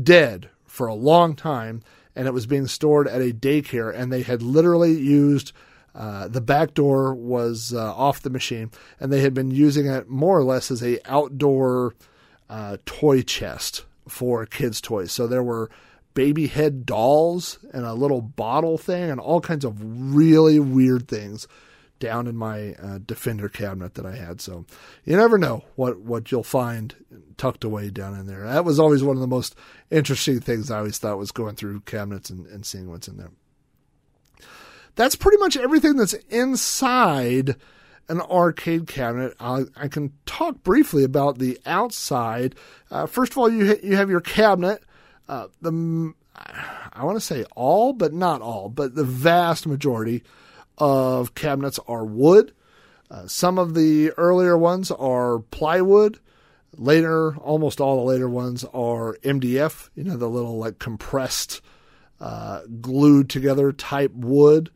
dead for a long time, and it was being stored at a daycare, and they had literally used uh, the back door was uh, off the machine, and they had been using it more or less as a outdoor toy chest for kids' toys. So there were baby head dolls and a little bottle thing, and all kinds of really weird things down in my uh, Defender cabinet that I had. So you never know what, what you'll find tucked away down in there. That was always one of the most interesting things I always thought was going through cabinets and, and seeing what's in there that's pretty much everything that's inside an arcade cabinet. I, I can talk briefly about the outside. Uh, first of all, you you have your cabinet. Uh, the I want to say all, but not all, but the vast majority of cabinets are wood. Uh, some of the earlier ones are plywood. Later, almost all the later ones are MDF. You know, the little like compressed uh, glued together type wood.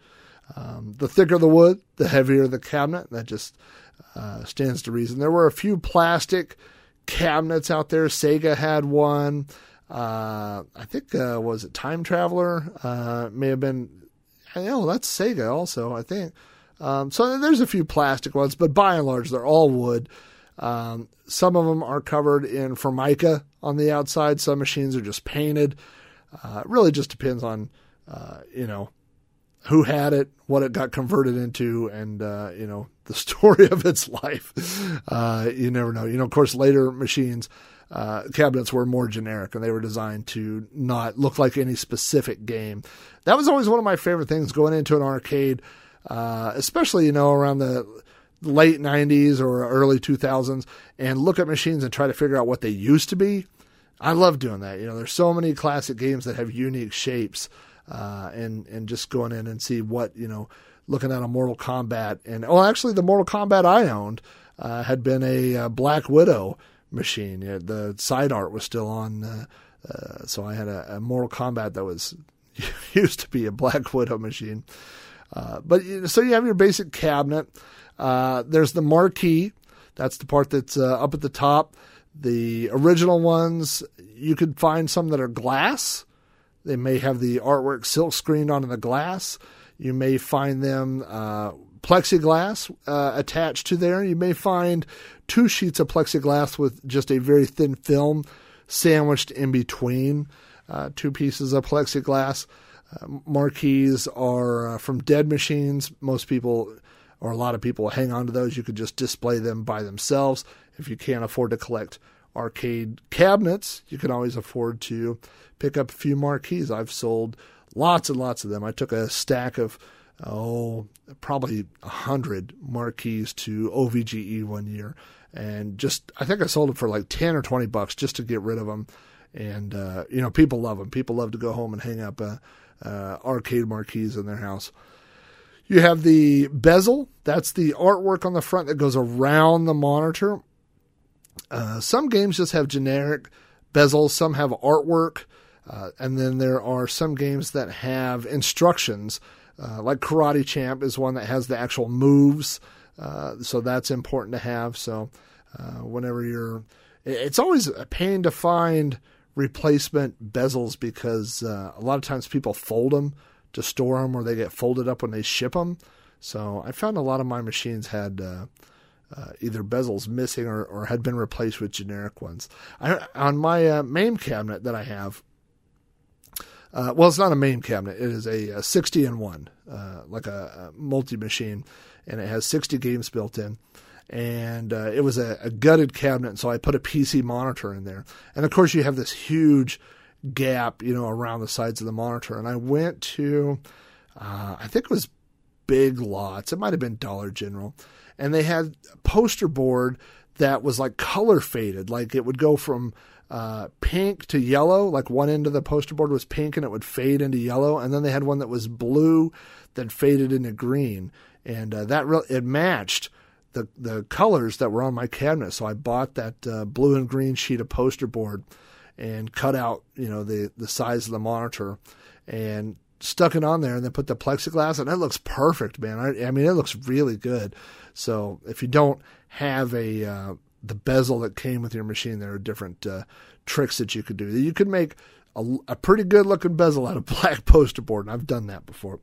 Um, the thicker the wood, the heavier the cabinet. That just uh, stands to reason. There were a few plastic cabinets out there. Sega had one. Uh, I think uh, was it Time Traveler? Uh, may have been. Oh, that's Sega also. I think. Um, so there's a few plastic ones, but by and large, they're all wood. Um, some of them are covered in formica on the outside. Some machines are just painted. Uh, it really just depends on, uh, you know, who had it, what it got converted into, and uh, you know the story of its life. Uh, you never know. You know, of course, later machines uh, cabinets were more generic, and they were designed to not look like any specific game. That was always one of my favorite things going into an arcade, uh, especially you know around the late '90s or early 2000s, and look at machines and try to figure out what they used to be. I love doing that. You know, there's so many classic games that have unique shapes, uh, and and just going in and see what you know, looking at a Mortal Kombat, and well, actually, the Mortal Kombat I owned uh, had been a, a, Black Widow machine. Know, the side art was still on, uh, uh so I had a, a, Mortal Kombat that was used to be a Black Widow machine. Uh, but so you have your basic cabinet. Uh, there's the marquee. That's the part that's up at the top. The original ones, you could find some that are glass. They may have the artwork silk screened onto the glass. You may find them uh, plexiglass uh, attached to there. You may find two sheets of plexiglass with just a very thin film sandwiched in between uh, two pieces of plexiglass. Uh, marquees are uh, from dead machines. Most people, or a lot of people, hang on to those. You could just display them by themselves if you can't afford to collect arcade cabinets, you can always afford to pick up a few marquees. I've sold lots and lots of them. I took a stack of oh probably a hundred marquees to OVGE one year, and just I think I sold them for like ten or twenty bucks just to get rid of them. And uh, you know, people love them. People love to go home and hang up a, uh, arcade marquees in their house. You have the bezel. That's the artwork on the front that goes around the monitor. Uh, some games just have generic bezels. Some have artwork. Uh, and then there are some games that have instructions. Uh, like Karate Champ is one that has the actual moves. Uh, so that's important to have. So uh, whenever you're, it's always a pain to find replacement bezels because uh, a lot of times people fold them to store them or they get folded up when they ship them. So I found a lot of my machines had uh, uh, either bezels missing or, or had been replaced with generic ones. I, on my main cabinet that I have, uh, well, it's not a main cabinet. It is a, a 60 in one, uh, like a, a multi machine, and it has 60 games built in. And uh, it was a, a gutted cabinet, so I put a PC monitor in there. And of course, you have this huge gap, you know, around the sides of the monitor. And I went to, uh, I think it was Big Lots. It might have been Dollar General, and they had poster board that was like color faded, like it would go from uh, pink to yellow. Like one end of the poster board was pink and it would fade into yellow, and then they had one that was blue that faded into green, and uh, that re- it matched the the colors that were on my cabinet. So I bought that uh, blue and green sheet of poster board and cut out you know the the size of the monitor and stuck it on there and then put the plexiglass and it looks perfect man I, I mean it looks really good so if you don't have a uh, the bezel that came with your machine there are different uh, tricks that you could do you could make a, a, pretty good looking bezel out of black poster board and i've done that before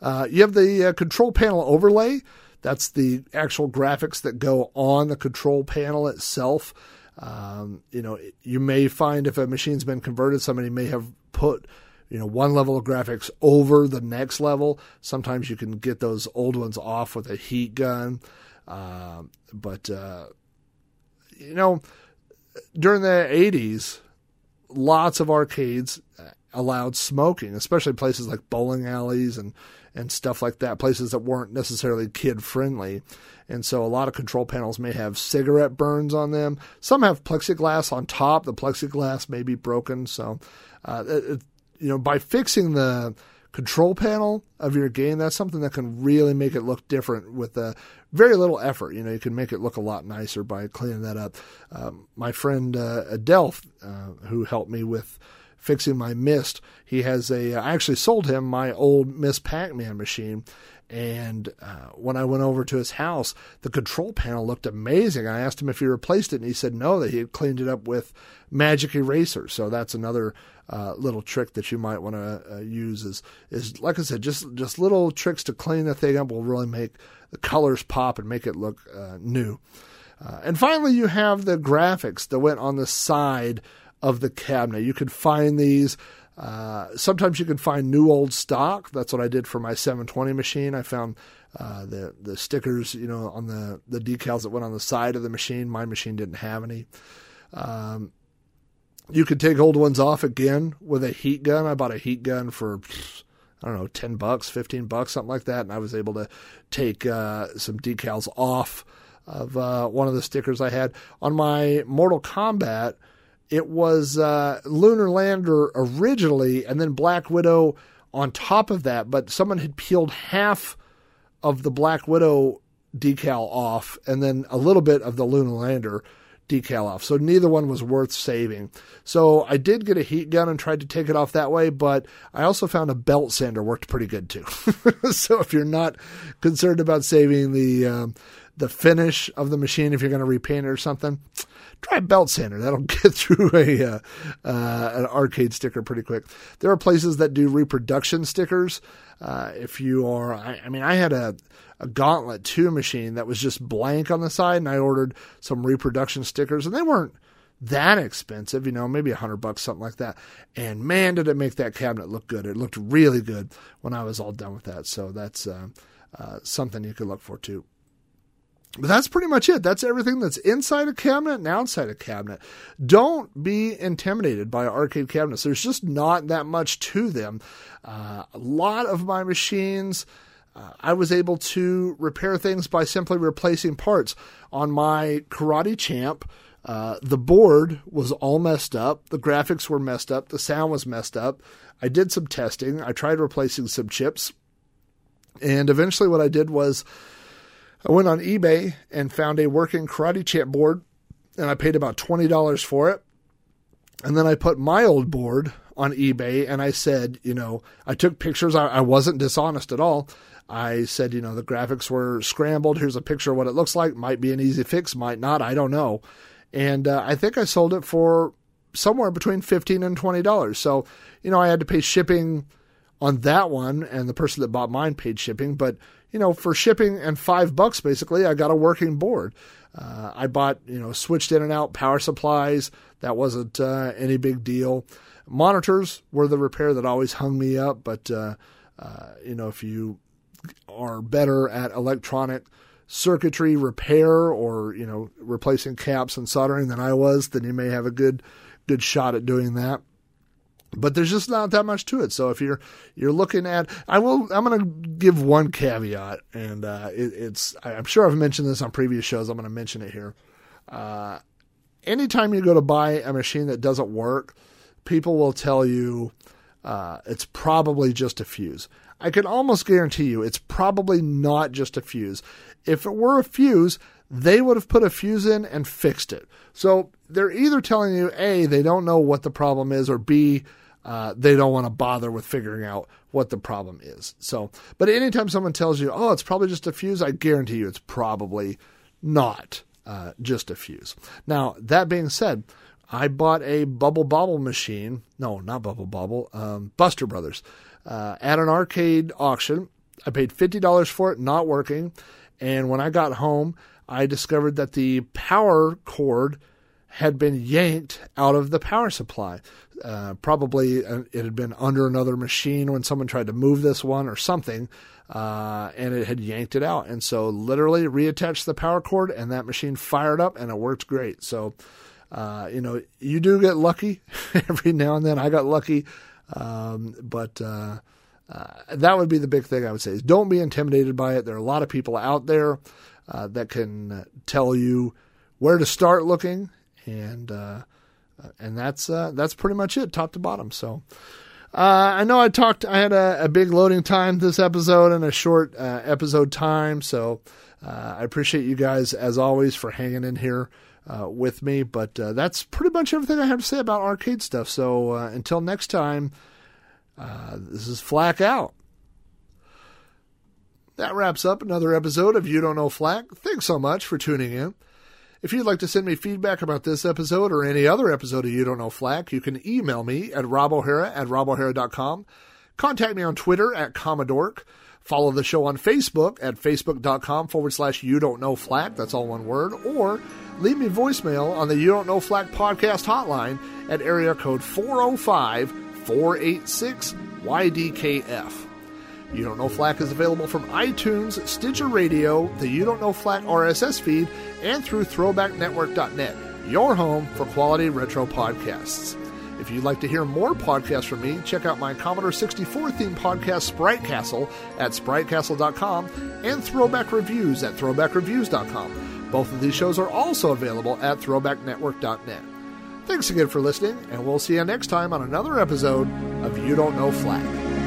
uh, you have the uh, control panel overlay that's the actual graphics that go on the control panel itself um, you know, you may find if a machine's been converted, somebody may have put, you know, one level of graphics over the next level. Sometimes you can get those old ones off with a heat gun. Uh, but, uh, you know, during the 80s, lots of arcades allowed smoking, especially places like bowling alleys and, and stuff like that, places that weren't necessarily kid friendly. And so a lot of control panels may have cigarette burns on them. Some have plexiglass on top. The plexiglass may be broken. So, uh, it, you know, by fixing the control panel of your game, that's something that can really make it look different with uh, very little effort. You know, you can make it look a lot nicer by cleaning that up. Um, my friend uh, Adelph, uh, who helped me with fixing my Ms., he has a. I actually sold him my old Ms. Pac-Man machine, and uh, when I went over to his house, the control panel looked amazing. I asked him if he replaced it, and he said no, that he had cleaned it up with Magic Eraser. So that's another uh, little trick that you might want to uh, use. Is is like I said, just just little tricks to clean the thing up will really make the colors pop and make it look uh, new. Uh, and finally, you have the graphics that went on the side of the cabinet. You could find these uh, sometimes you can find new old stock. That's what I did for my 720 machine. I found uh, the the stickers, you know, on the the decals that went on the side of the machine. My machine didn't have any. Um, you could take old ones off again with a heat gun. I bought a heat gun for I don't know, ten bucks, fifteen bucks, something like that, and I was able to take uh, some decals off of uh, one of the stickers I had on my Mortal Kombat it was uh, Lunar Lander originally, and then Black Widow on top of that. But someone had peeled half of the Black Widow decal off, and then a little bit of the Lunar Lander decal off. So neither one was worth saving. So I did get a heat gun and tried to take it off that way, but I also found a belt sander worked pretty good too. so if you're not concerned about saving the um, the finish of the machine, if you're going to repaint it or something, try a belt sander. That'll get through a uh, uh, an arcade sticker pretty quick. There are places that do reproduction stickers. Uh, if you are, I, I, mean, I had a a Gauntlet 2 machine that was just blank on the side, and I ordered some reproduction stickers, and they weren't that expensive, you know, maybe a hundred bucks, something like that. And man, did it make that cabinet look good! It looked really good when I was all done with that. So that's uh, uh, something you could look for too. But that's pretty much it. That's everything that's inside a cabinet and outside a cabinet. Don't be intimidated by arcade cabinets. There's just not that much to them. Uh, a lot of my machines, uh, I was able to repair things by simply replacing parts. On my Karate Champ, Uh, the board was all messed up. The graphics were messed up. The sound was messed up. I did some testing. I tried replacing some chips. And eventually, what I did was I went on eBay and found a working Karate Champ board, and I paid about $20 for it. And then I put my old board on eBay and I said, you know, I took pictures. I, I wasn't dishonest at all. I said, you know, the graphics were scrambled. Here's a picture of what it looks like. Might be an easy fix, might not. I don't know. And uh, I think I sold it for somewhere between fifteen and twenty dollars. So, you know, I had to pay shipping on that one, and the person that bought mine paid shipping. But you know, for shipping and five bucks, basically, I got a working board. Uh, I bought, you know, switched in and out power supplies. That wasn't uh, any big deal. Monitors were the repair that always hung me up, but uh, uh you know, if you are better at electronic circuitry repair or you know replacing caps and soldering than I was, then you may have a good good shot at doing that. But there's just not that much to it. So if you're you're looking at, I will. I'm going to give one caveat, and uh, it, it's. I'm sure I've mentioned this on previous shows. I'm going to mention it here. Uh, anytime you go to buy a machine that doesn't work, people will tell you uh, it's probably just a fuse. I can almost guarantee you it's probably not just a fuse. If it were a fuse, they would have put a fuse in and fixed it. So they're either telling you A, they don't know what the problem is, or B, uh, they don't want to bother with figuring out what the problem is. So, but anytime someone tells you, oh, it's probably just a fuse, I guarantee you it's probably not uh, just a fuse. Now, that being said, I bought a Bubble Bobble machine. No, not Bubble Bobble, um, Buster Brothers uh, at an arcade auction. I paid $50 for it, not working. And when I got home, I discovered that the power cord had been yanked out of the power supply. Uh, probably uh, it had been under another machine when someone tried to move this one or something, uh, and it had yanked it out. And so, literally, reattached the power cord, and that machine fired up, and it worked great. So, uh, you know, you do get lucky every now and then. I got lucky um, but uh, uh, that would be the big thing I would say is don't be intimidated by it. There are a lot of people out there uh, that can tell you where to start looking, and uh, and that's uh, that's pretty much it, top to bottom. So. Uh, I know I talked. I had a, a, big loading time this episode and a short episode time, so I appreciate you guys as always for hanging in here uh, with me. But uh, that's pretty much everything I have to say about arcade stuff. So uh, until next time, uh, this is Flack out. That wraps up another episode of You Don't Know Flack. Thanks so much for tuning in. If you'd like to send me feedback about this episode or any other episode of You Don't Know Flack, you can email me at robohara at robohara.com. Contact me on Twitter at Commodork. Follow the show on Facebook at facebook.com forward slash you don't know flack. That's all one word. Or leave me voicemail on the You Don't Know Flack podcast hotline at area code 405 486 YDKF. You Don't Know Flack is available from iTunes, Stitcher Radio, the You Don't Know Flack RSS feed, and through throwbacknetwork.net, your home for quality retro podcasts. If you'd like to hear more podcasts from me, check out my Commodore 64 themed podcast, Sprite Castle, at spritecastle.com, and Throwback Reviews at throwbackreviews.com. Both of these shows are also available at throwbacknetwork.net. Thanks again for listening, and we'll see you next time on another episode of You Don't Know Flack.